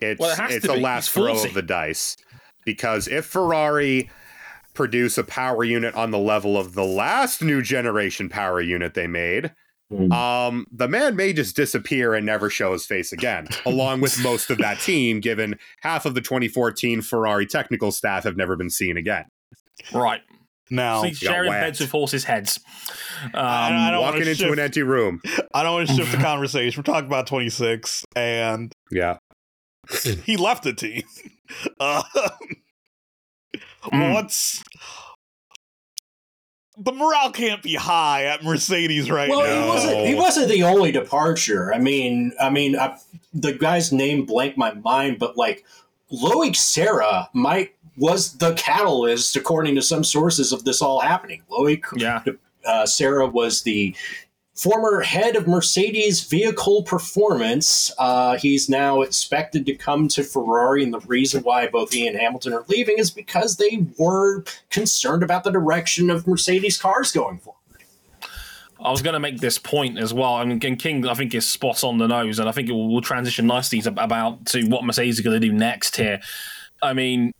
It's Well, it it's a be. last throw of the dice because if Ferrari produce a power unit on the level of the last new generation power unit they made, Mm. um, the man may just disappear and never show his face again, along with most of that team. Given half of the 2014 Ferrari technical staff have never been seen again. Right. Now, He's sharing whacked. beds with horses' heads. Um, I- I don't Walking wanna into shift- an empty room. I don't want to shift the conversation. We're talking about 26, and Yeah. he left the team. Uh, Mm. What's the morale can't be high at Mercedes right Well, now. he wasn't. He wasn't the only departure. I mean, I mean, I, the guy's name blanked my mind, but like Loic Serra might was the catalyst, according to some sources, of this all happening. Loic yeah. uh, Serra was the former head of Mercedes vehicle performance. Uh, he's now expected to come to Ferrari, and the reason why both he and Hamilton are leaving is because they were concerned about the direction of Mercedes cars going forward. I was going to make this point as well. I mean, King, I think is spot on the nose, and I think it will, will transition nicely to, about to what Mercedes are going to do next here. I mean,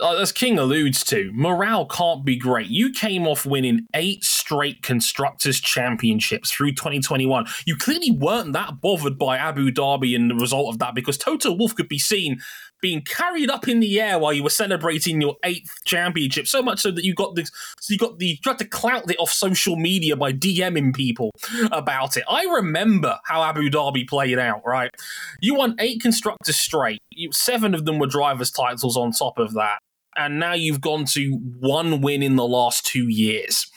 Uh, as King alludes to, morale can't be great. You came off winning eight straight constructors championships through 2021. You clearly weren't that bothered by Abu Dhabi and the result of that because Toto Wolff could be seen being carried up in the air while you were celebrating your eighth championship. So much so that you got this, so you got the, you had to clout it off social media by DMing people about it. I remember how Abu Dhabi played out. Right, you won eight constructors straight. Seven of them were drivers' titles on top of that, and now you've gone to one win in the last two years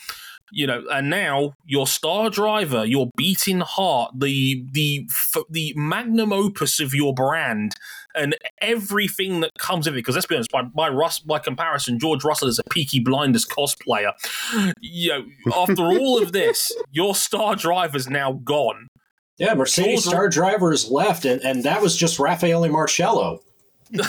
you know, and now your star driver, your beating heart, the the the magnum opus of your brand, and everything that comes with it. Because let's be honest, by by Russ, by comparison, George Russell is a Peaky Blinders cosplayer. You know, after all of this, your star driver's now gone. Yeah, Mercedes George- star drivers left, and, and that was just Raffaele Marciello.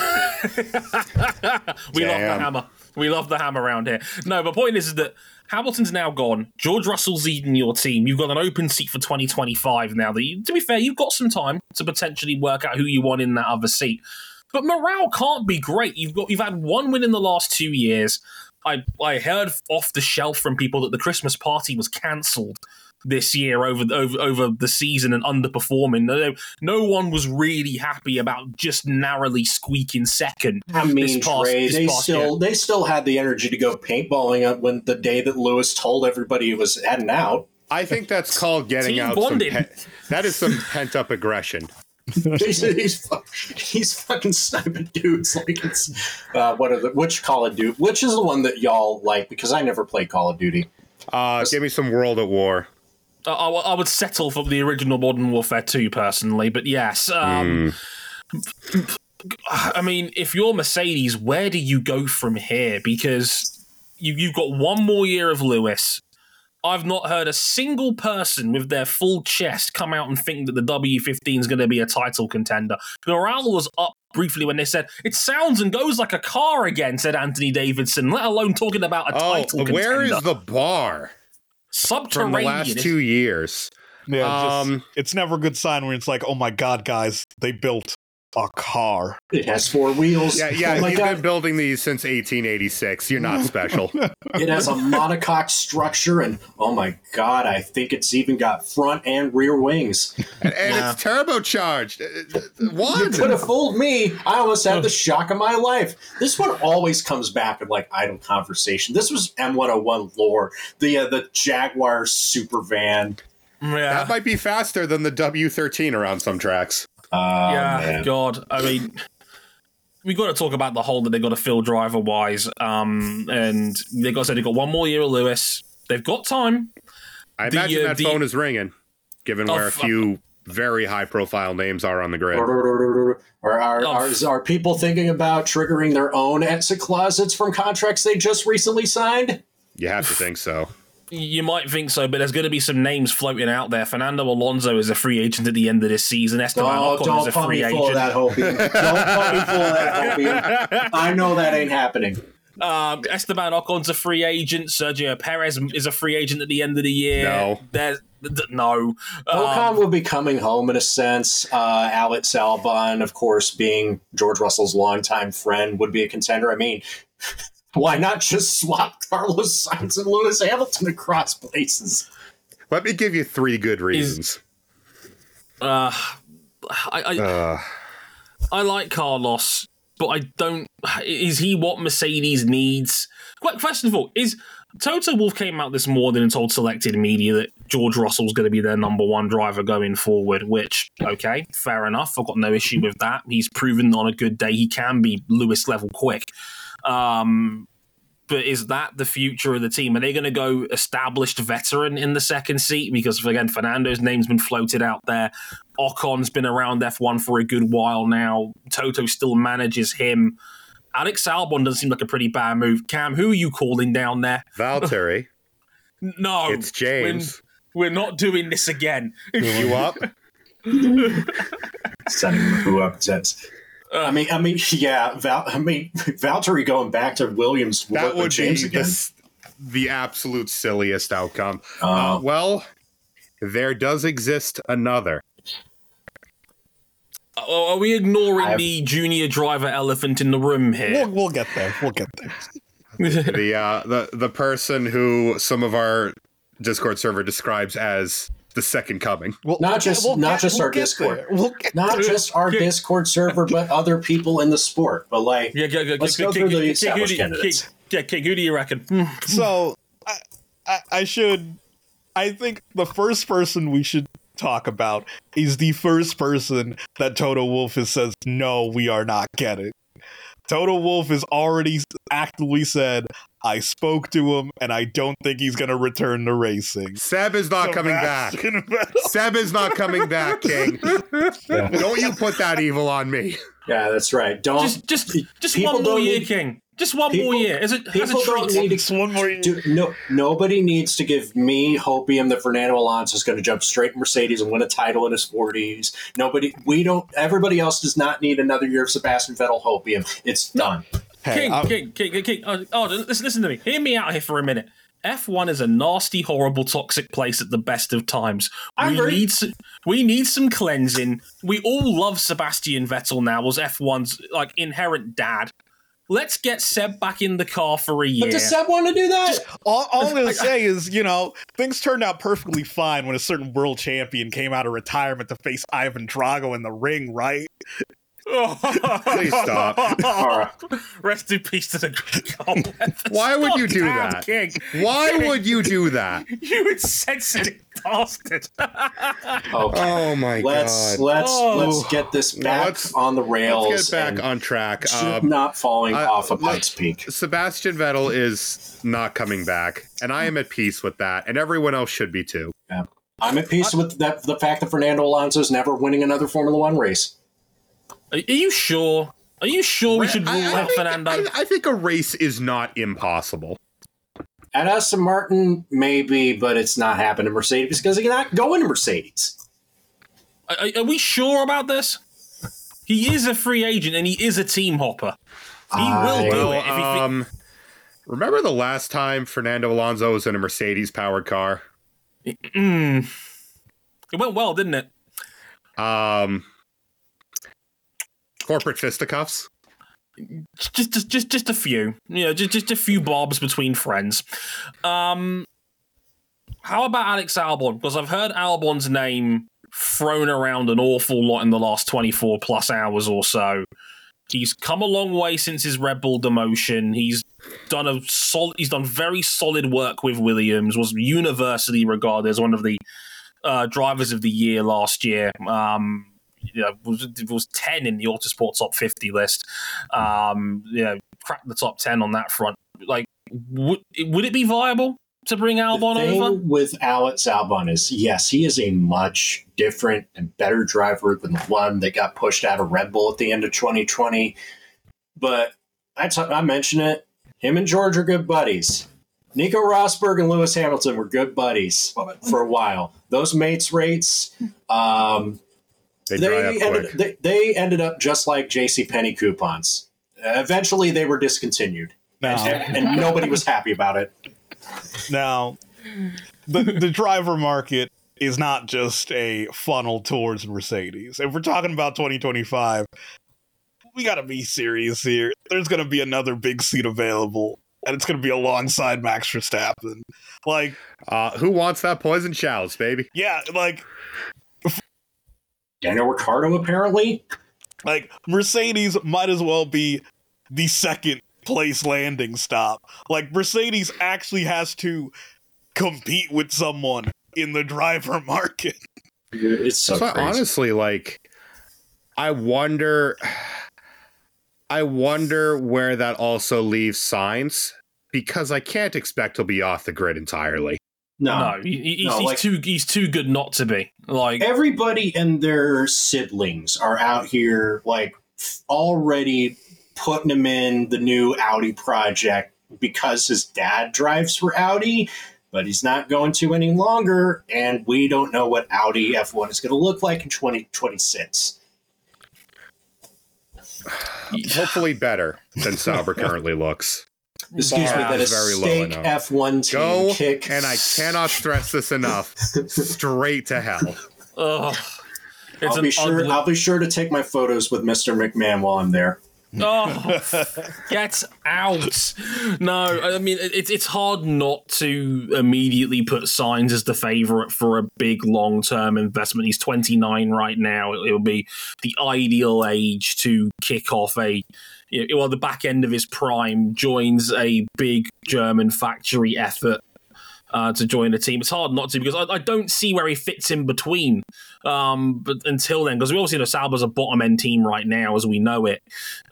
we love the hammer. We love the hammer around here. No, but point is, is that Hamilton's now gone. George Russell's leading your team. You've got an open seat for 2025 now. That you, to be fair, you've got some time to potentially work out who you want in that other seat. But morale can't be great. You've got you've had one win in the last two years. I I heard off the shelf from people that the Christmas party was cancelled this year over over over the season and underperforming. No, no one was really happy about just narrowly squeaking second. I mean, this past- Trey, this they past still year. they still had the energy to go paintballing up when the day that Lewis told everybody he was heading out. I think that's called getting Team out bonding. some. Pe- that is some pent up aggression. he's, he's, he's fucking sniping dudes like it's uh, what are the which Call of Duty? Which is the one that y'all like? Because I never played Call of Duty. Uh, give me some World at War. I, I, would settle for the original Modern Warfare 2 personally, but yes. Um, I mean, if you're Mercedes, where do you go from here? Because you, you've got one more year of Lewis. I've not heard a single person with their full chest come out and think that the W15 is going to be a title contender. Morale was up briefly when they said, it sounds and goes like a car again, said Anthony Davidson, let alone talking about a Oh, title contender. where is the bar from Subterranean. the last two years? Yeah, just- Um, it's never a good sign when it's like, oh my god, guys, they built a car. It has four wheels. Yeah, yeah. Oh my he's God. been building these since 1886. You're not special. It has a monocoque structure, and oh my god, I think it's even got front and rear wings. and and it's turbocharged. Uh, uh, You One. could have fooled me. I almost had the shock of my life. This one always comes back in like idle conversation. This was M101 lore, the uh, the Jaguar super van. Yeah. That might be faster than the W13 around some tracks. Oh, yeah, man. God. I mean, we got to talk about the hole that they got to fill driver wise. Um, and they got said they got one more year of Lewis. They've got time. I The, imagine uh, that the- phone is ringing, given Oh, where a few very high profile names are on the grid. Are, are, Oh. are, are people thinking about triggering their own exit closets from contracts they just recently signed? You have to think so. You might think so, but there's going to be some names floating out there. Fernando Alonso is a free agent at the end of this season. Esteban Oh, Ocon don't is a pump free me full of agent. that, Hopi. Don't pump me full of that, Hopi. I know that ain't happening. Um, Esteban Ocon's a free agent. Sergio Perez is a free agent at the end of the year. No. There's th- no. Ocon Um, will be coming home in a sense. Uh, Alex Albon, of course, being George Russell's longtime friend, would be a contender. I mean, why not just swap Carlos Sainz and Lewis Hamilton across places? Let me give you three good reasons. uh, I, I, Uh, I like Carlos, but I don't. Is he what Mercedes needs? Quick Question of all is Toto Wolff came out this morning and told selected media that George Russell's going to be their number one driver going forward. Which, okay, fair enough. I've got no issue with that. He's proven on a good day he can be Lewis level quick. Um, but is that the future of the team? Are they going to go established veteran in the second seat? Because again, Fernando's name's been floated out there. Ocon's been around F1 for a good while now. Toto still manages him. Alex Albon doesn't seem like a pretty bad move. Cam, who are you calling down there? Valtteri, No, it's James. We're, we're not doing this again. You up? Setting who up sets. I mean, I mean, yeah. Val, I mean, Valtteri going back to Williams That with would James be again. the, the absolute silliest outcome. Uh, Uh, well, there does exist another. Uh, Are we ignoring I've- the junior driver elephant in the room here? We'll, we'll get there. We'll get there. The uh, the the person who some of our Discord server describes as the second coming. Well, Not just- we'll not get- just we'll our Discord. We'll Not there. just our Kick. Discord server, but other people in the sport. But like, Yeah, yeah, yeah, Let's Kick- go Kick- through the Kick- established Kick- candidates. Kick- Yeah, Kick, who do you reckon? Hmm. so I, I, I should i think the first person we should talk about is the first person that toto wolff has says no we are not getting toto wolff has already actively said i spoke to him and i don't think he's going to return to racing Seb is not coming back. Vettel. Seb is not coming back, King. Don't you put that evil on me. yeah, that's right. Don't Just, just, just People one more year, King. Just one People- more year. Is it? Has people a don't need Just one more Do, no, nobody needs to give me hopium that Fernando Alonso is going to jump straight in Mercedes and win a title in his forties. Nobody, we don't. Everybody else does not need another year of Sebastian Vettel hopium. It's done. Hey, King, King, King, King, King. Oh, oh, listen, listen to me. Hear me out here for a minute. F1 is a nasty, horrible, toxic place at the best of times. We agree. need some, we need some cleansing. We all love Sebastian Vettel now as F1's like inherent dad. Let's get Seb back in the car for a year. But does Seb want to do that? All, all I'm gonna say is, you know, things turned out perfectly fine when a certain world champion came out of retirement to face Ivan Drago in the ring, right? Please stop. Alright. Rest in peace to the Greek god. Why would you do that? King. Why would you do that? You insensitive bastard. Okay. Oh my let's god. let's Oh. let's get this back let's- on the rails. Let's get back on track. Um, not falling I- off of let- Pikes Peak. Sebastian Vettel is not coming back, and I am at peace with that, and everyone else should be too. I'm at peace with that. The fact that Fernando Alonso is never winning another Formula One race. Are, are you sure? Are you sure we should I- rule I out think- Fernando? I, I think a race is not impossible. At Aston Martin, maybe, but it's not happening. To Mercedes because they're not going to Mercedes. Are, are we sure about this? He is a free agent and he is a team hopper. He I- will do Well, it if he. thi- um, remember the last time Fernando Alonso was in a Mercedes-powered car? Mm. It went well, didn't it? Um, corporate fisticuffs. Just, just, just, just a few. You know, just, just a few bobs between friends. Um, how about Alex Albon? Because I've heard Albon's name thrown around an awful lot in the last twenty-four plus hours or so. He's come a long way since his Red Bull demotion. He's done a solid. He's done very solid work with Williams. Was universally regarded as one of the uh, drivers of the year last year. Um, you know, was was ten in the Autosport top fifty list. Um, you know, cracked the top ten on that front. Like, would would it be viable to bring Albon the thing over? with Alex Albon is, yes, he is a much different and better driver than the one that got pushed out of Red Bull at the end of 2020. But I t- I mentioned it. Him and George are good buddies. Nico Rosberg and Lewis Hamilton were good buddies for a while. Those mates rates, um, They dry they up quick. ended, they, they ended up just like J.C. Penney coupons. Uh, eventually, they were discontinued, Now, and, and nobody was happy about it. now, the the driver market is not just a funnel towards Mercedes. If we're talking about 2025, we got to be serious here. There's going to be another big seat available, and it's going to be alongside Max Verstappen. Like, Uh, who wants that poison chalice, baby? yeah, like Daniel Ricciardo apparently like Mercedes might as well be the second place landing stop. Like Mercedes actually has to compete with someone in the driver market. It's so So crazy. honestly, like, I wonder, I wonder where that also leaves Sainz because I can't expect he'll be off the grid entirely. No. No, he, he- he's, No, he's like- too he's too good not to be. Like, Everybody and their siblings are out here, like, already putting him in the new Audi project because his dad drives for Audi, but he's not going to any longer, and we don't know what Audi F1 is going to look like in 2026. Hopefully, better than Sauber currently looks. Excuse me, bar that a very low Stake enough. F1 team Go, kick. and I cannot stress this enough. Straight to hell. ugh. it's I'll be sure. ugly- I'll be sure to take my photos with Mr. McMahon while I'm there. Oh, get out! No, I mean it's it's hard not to immediately put Sainz as the favorite for a big long term investment. He's 29 right now. It'll be the ideal age to kick off a you know, well, the back end of his prime joins a big German factory effort uh, to join the team. It's hard not to because I, I, don't see where he fits in between. Um, but until then, because we obviously know Sauber's a bottom end team right now as we know it.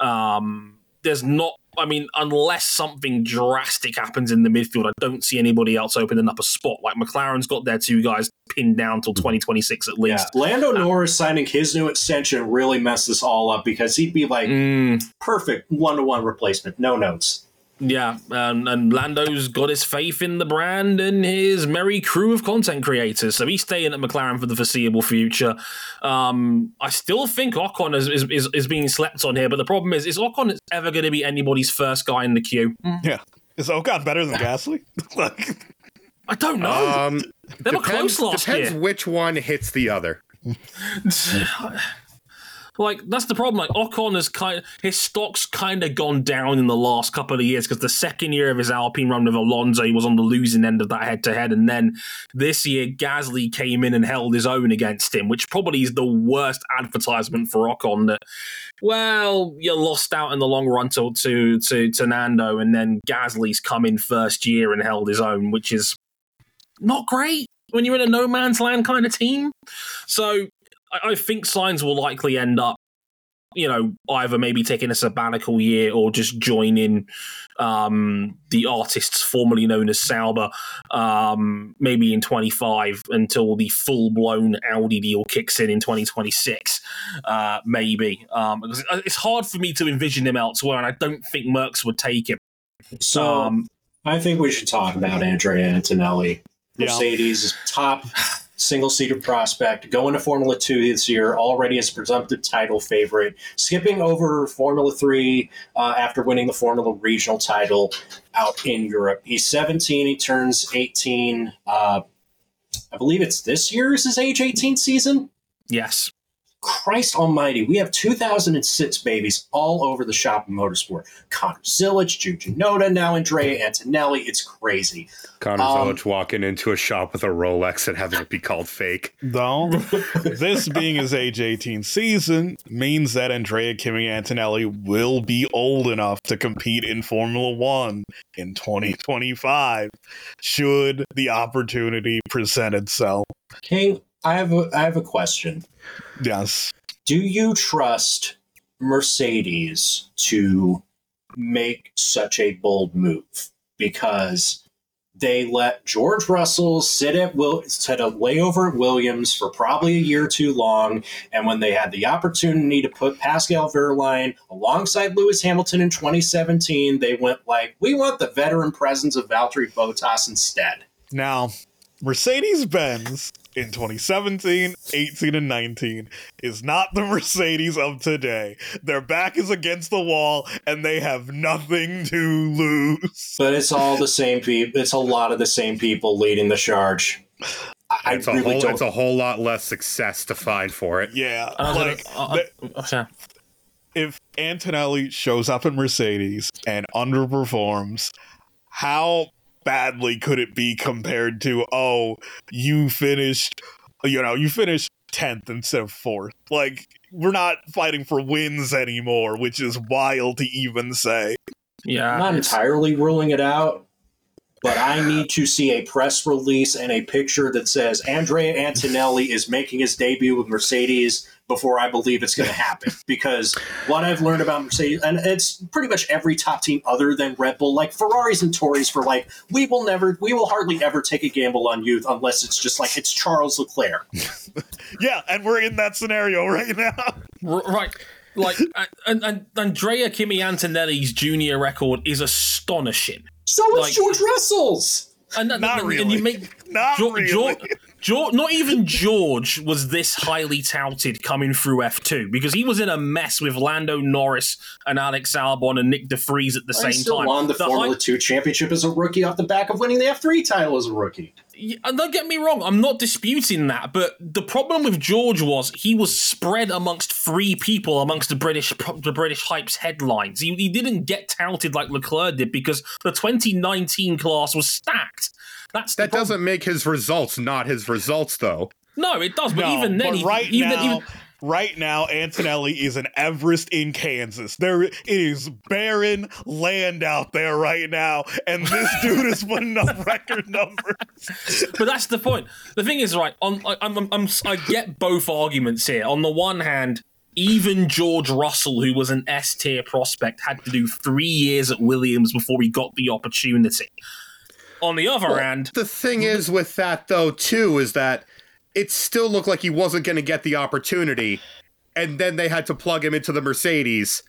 Um, there's not. I mean, unless something drastic happens in the midfield, I don't see anybody else opening up a spot. Like McLaren's got their two guys pinned down till 2026 at least. Yeah. Lando Norris signing his new extension really messed this all up because he'd be like Mm, perfect one to one replacement, no notes. Yeah, and, and Lando's got his faith in the brand and his merry crew of content creators, so he's staying at McLaren for the foreseeable future. Um, I still think Ocon is, is, is, is being slept on here, but the problem is, is Ocon ever going to be anybody's first guy in the queue? Yeah. Is Ocon better than Gasly? like, I don't know. Um, they were depends close last depends year. which one hits the other. like that's the problem. Like Ocon has kind, his stock's kind of gone down in the last couple of years because the second year of his Alpine run with Alonso, he was on the losing end of that head to head, and then this year Gasly came in and held his own against him, which probably is the worst advertisement for Ocon. That well, you lost out in the long run to to to, to Nando, and then Gasly's come in first year and held his own, which is not great when you're in a no man's land kind of team. So I, I think Sainz will likely end up, you know, either maybe taking a sabbatical year or just joining um, the artists formerly known as Sauber, um, maybe in 25 until the full blown Audi deal kicks in in 2026, uh, maybe. Um, because it's hard for me to envision him elsewhere, and I don't think Merckx would take him. So Um, I think we should talk about Andrea Antonelli. Yeah. Mercedes' top single seater prospect, going to Formula Two this year, already as presumptive title favorite, skipping over Formula Three uh, after winning the Formula Regional title out in Europe. He's 17, he turns 18. Uh, I believe it's this year is his age 18 season. yes. Christ Almighty, we have 2006 babies all over the shop in motorsport. Connor Zilisch, Juju Noda, now Andrea Antonelli. It's crazy. Connor Um, Zilisch walking into a shop with a Rolex and having it be called fake. though, this being his age 18 season means that Andrea Kimi Antonelli will be old enough to compete in Formula One in 2025, should the opportunity present itself. King, I have a, I have a question. Yes. Do you trust Mercedes to make such a bold move? Because they let George Russell sit at Will sit a layover at Williams for probably a year too long, and when they had the opportunity to put Pascal Wehrlein alongside Lewis Hamilton in 2017, they went like, "We want the veteran presence of Valtteri Bottas instead." Now, Mercedes Benz in 2017, 18, and 19 is not the Mercedes of today. Their back is against the wall and they have nothing to lose. But it's all the same people. It's a lot of the same people leading the charge. I I It's a really whole don't. it's a whole lot less success to find for it. Yeah. And I was Like, gonna- uh, the- uh, yeah. if Antonelli shows up in Mercedes and underperforms, how badly could it be compared to, oh, you finished, you know, you finished 10th instead of 4th? Like, we're not fighting for wins anymore, which is wild to even say. Yeah, I'm not entirely ruling it out, but I need to see a press release and a picture that says Andrea Antonelli is making his debut with Mercedes before I believe it's going to happen. Because what I've learned about Mercedes, and it's pretty much every top team other than Red Bull, like Ferraris and Tories, for like, we will never, we will hardly ever take a gamble on youth unless it's just like it's Charles Leclerc. Yeah, and we're in that scenario right now. Right. Like, and, and Andrea Kimi Antonelli's junior record is astonishing. So is Like- George Russell's. And, and- Not and really. you make Not Geor- really. Geor- Geor- not even George was this highly touted coming through F2 because he was in a mess with Lando Norris and Alex Albon and Nyck de Vries at the I same still time. won the, The Formula hy- Two championship as a rookie off the back of winning the F3 title as a rookie. Yeah, and don't get me wrong, I'm not disputing that, but the problem with George was he was spread amongst three people amongst the British the British hypes headlines. He, he didn't get touted like Leclerc did because the 2019 class was stacked. That's That problem. doesn't make his results not his results, though. No, it does, but No, even then, but right even, now, even right now, Antonelli is an Everest in Kansas. There it is barren land out there right now, and this dude is putting up record numbers. but that's the point. The thing is, right? On, I, I'm, I'm, I'm, I get both arguments here. On the one hand, even George Russell, who was an S tier prospect, had to do three years at Williams before he got the opportunity. On the other hand, The thing is with that though too is that it still looked like he wasn't going to get the opportunity, and then they had to plug him into the Mercedes.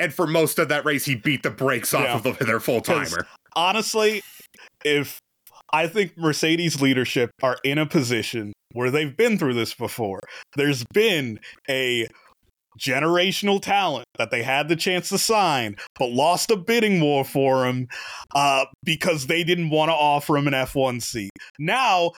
And for most of that race, he beat the brakes off Yeah. of the, their full timer. Honestly, if I think Mercedes leadership are in a position where they've been through this before, there's been a generational talent that they had the chance to sign, but lost a bidding war for him uh, because they didn't want to offer him an F1 seat. Now,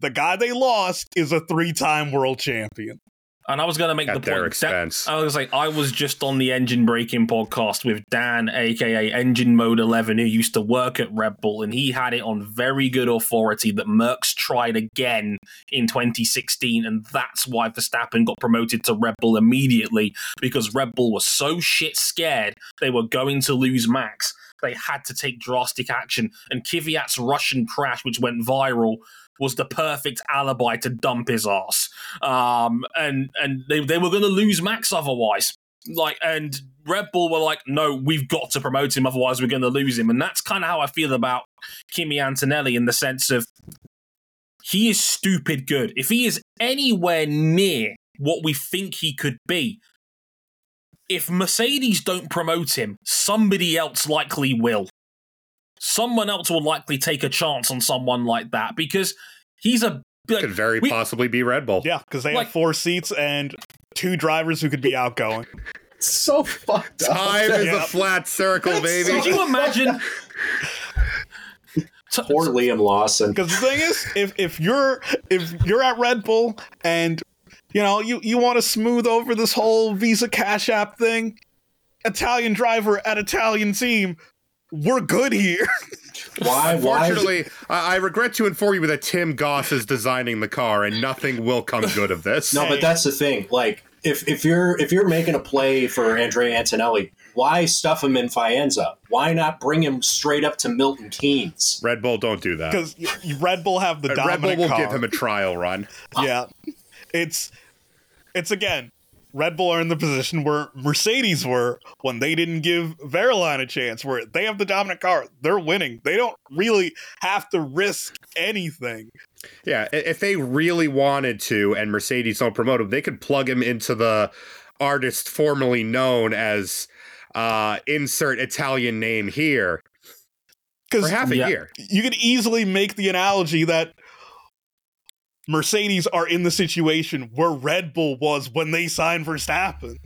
the guy they lost is a three time world champion. And I was going to make At the their point that. I was like, I was just on the engine braking podcast with Dan, aka Engine Mode 11, who used to work at Red Bull, and he had it on very good authority that Merckx tried again in 2016, and that's why Verstappen got promoted to Red Bull immediately because Red Bull was so shit scared they were going to lose Max. They had to take drastic action, and Kvyat's Russian crash, which went viral, was the perfect alibi to dump his ass. Um, and and they, they were going to lose Max otherwise. Like, and Red Bull were like, no, we've got to promote him, otherwise we're going to lose him. And that's kind of how I feel about Kimi Antonelli in the sense of he is stupid good. If he is anywhere near what we think he could be, if Mercedes don't promote him, somebody else likely will. Someone else will likely take a chance on someone like that because he's a like, Could very we- possibly be Red Bull. Yeah, because they Like- have four seats and two drivers who could be outgoing. so fucked up. Time is a flat circle, baby. Could you imagine? So- Poor Liam Lawson. Because the thing is, if if you're if you're at Red Bull and you know you you want to smooth over this whole Visa Cash App thing, Italian driver at Italian team, we're good here. Why? Why? Unfortunately, I, I regret to inform you that Tim Goss is designing the car, and nothing will come good of this. No, but that's the thing. Like, if if you're if you're making a play for Andrea Antonelli, why stuff him in Faenza? Why not bring him straight up to Milton Keynes? Red Bull don't do that. Because Red Bull have the Red Bull will car. give him a trial run. yeah, it's it's again. Red Bull are in the position where Mercedes were when they didn't give Wehrlein a chance, where they have the dominant car. They're winning. They don't really have to risk anything. Yeah, if they really wanted to, and Mercedes don't promote him, they could plug him into the artist formerly known as uh, insert Italian name here for Because half a Yeah. year. you could easily make the analogy that Mercedes are in the situation where Red Bull was when they signed Verstappen.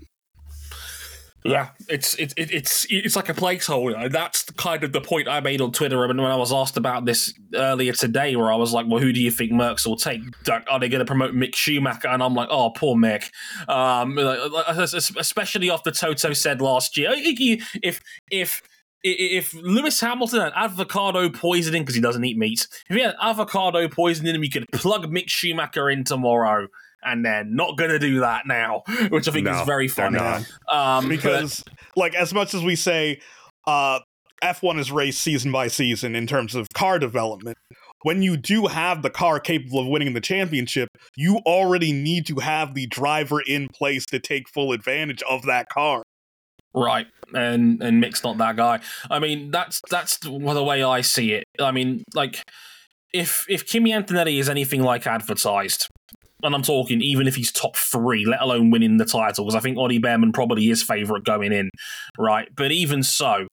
Yeah, it's it, it, it's it's like a placeholder. That's kind of the point I made on Twitter when when I was asked about this earlier today, where I was like, "Well, who do you think Merckx will take? Are they going to promote Mick Schumacher?" And I'm like, "Oh, poor Mick." Um, especially after Toto said last year, if if if Lewis Hamilton had avocado poisoning because he doesn't eat meat, if he had avocado poisoning him, you could plug Mick Schumacher in tomorrow. And they're not going to do that now, which I think No, is very funny. Um, but- Because, like, as much as we say uh, F1 is raced season by season in terms of car development, when you do have the car capable of winning the championship, you already need to have the driver in place to take full advantage of that car. Right, and and Mick's not that guy. I mean, that's that's the the way I see it. I mean, like if if Kimi Antonelli is anything like advertised, and I'm talking even if he's top three, let alone winning the title, because I think Ollie Bearman probably is favourite going in, right? But even so,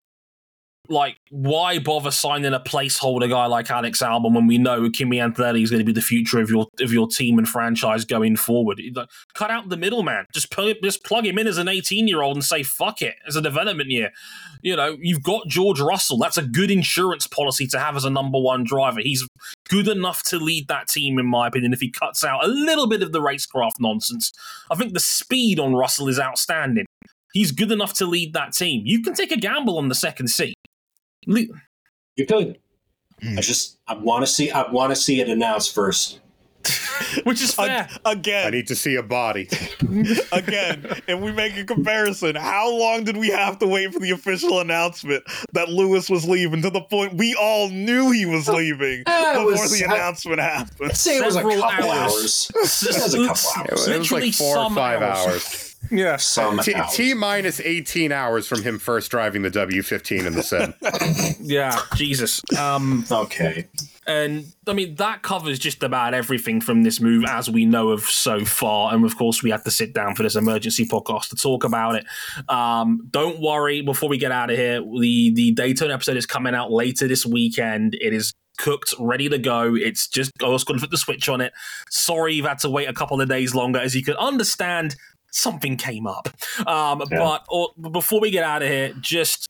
like, why bother signing a placeholder guy like Alex Albon when we know Kimi Antonelli is going to be the future of your of your team and franchise going forward? Like, cut out the middleman. Just plug, just plug him in as an 18 year old and say fuck it as a development year. You know, you've got George Russell. That's a good insurance policy to have as a number one driver. He's good enough to lead that team, in my opinion. If he cuts out a little bit of the racecraft nonsense, I think the speed on Russell is outstanding. He's good enough to lead that team. You can take a gamble on the second seat. Le- You could. Hmm. I just I want to see I want to see it announced first. which is fair. I Again, need to see a body. again, if we make a comparison, how long did we have to wait for the official announcement that Lewis was leaving to the point we all knew he was leaving Uh, before was- the I- announcement happened? I'd say it was a couple hours. hours. It was a couple It hours. was, it was like four or five hours. hours. Yeah. Some T. T minus 18 hours from him first driving the W15 in the sim. Yeah. Jesus. Um, Okay. and I mean that covers just about everything from this move as we know of so far. And of course, we had to sit down for this emergency podcast to talk about it. Um, don't worry. Before we get out of here, the the Daytona episode is coming out later this weekend. It is cooked, ready to go. It's just I was going to put the switch on it. Sorry, you've had to wait a couple of days longer, as you can understand. Something came up, um, Yeah. but or, before we get out of here, just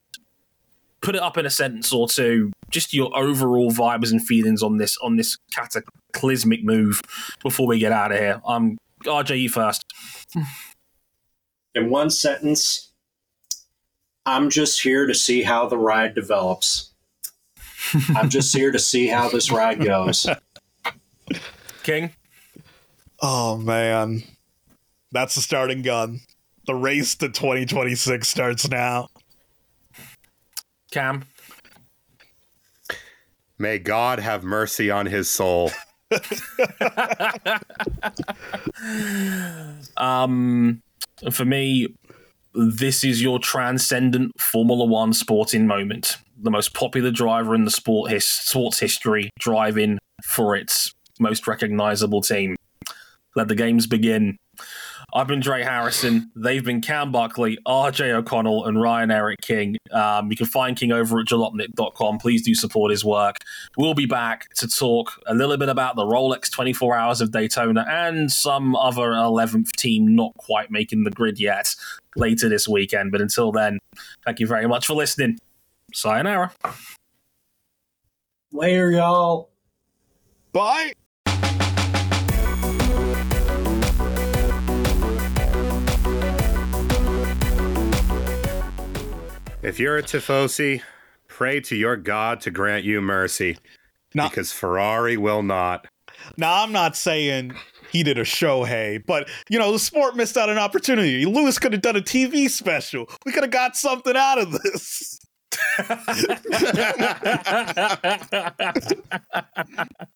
put it up in a sentence or two. Just your overall vibes and feelings on this on this cataclysmic move before we get out of here. Um, RJ, you first. In one sentence, I'm just here to see how the ride develops. I'm just here to see how this ride goes. King. Oh man, that's the starting gun. The race to 2026 starts now. Cam. May God have mercy on his soul. Um, for me, this is your transcendent Formula One sporting moment. The most popular driver in the sport his, sports history driving for its most recognizable team. Let the games begin. I've been Dre Harrison. They've been Cam Buckley, RJ O'Connell, and Ryan Erik King. Um, you can find King over at jalopnik.com. Please do support his work. We'll be back to talk a little bit about the Rolex 24 Hours of Daytona and some other 11th team not quite making the grid yet later this weekend. But until then, thank you very much for listening. Sayonara. Later, y'all. Bye. If you're a Tifosi, pray to your God to grant you mercy, Now, because Ferrari will not. now, I'm not saying he did a Shohei, but you know the sport missed out an opportunity. Lewis could have done a TV special. We could have got something out of this.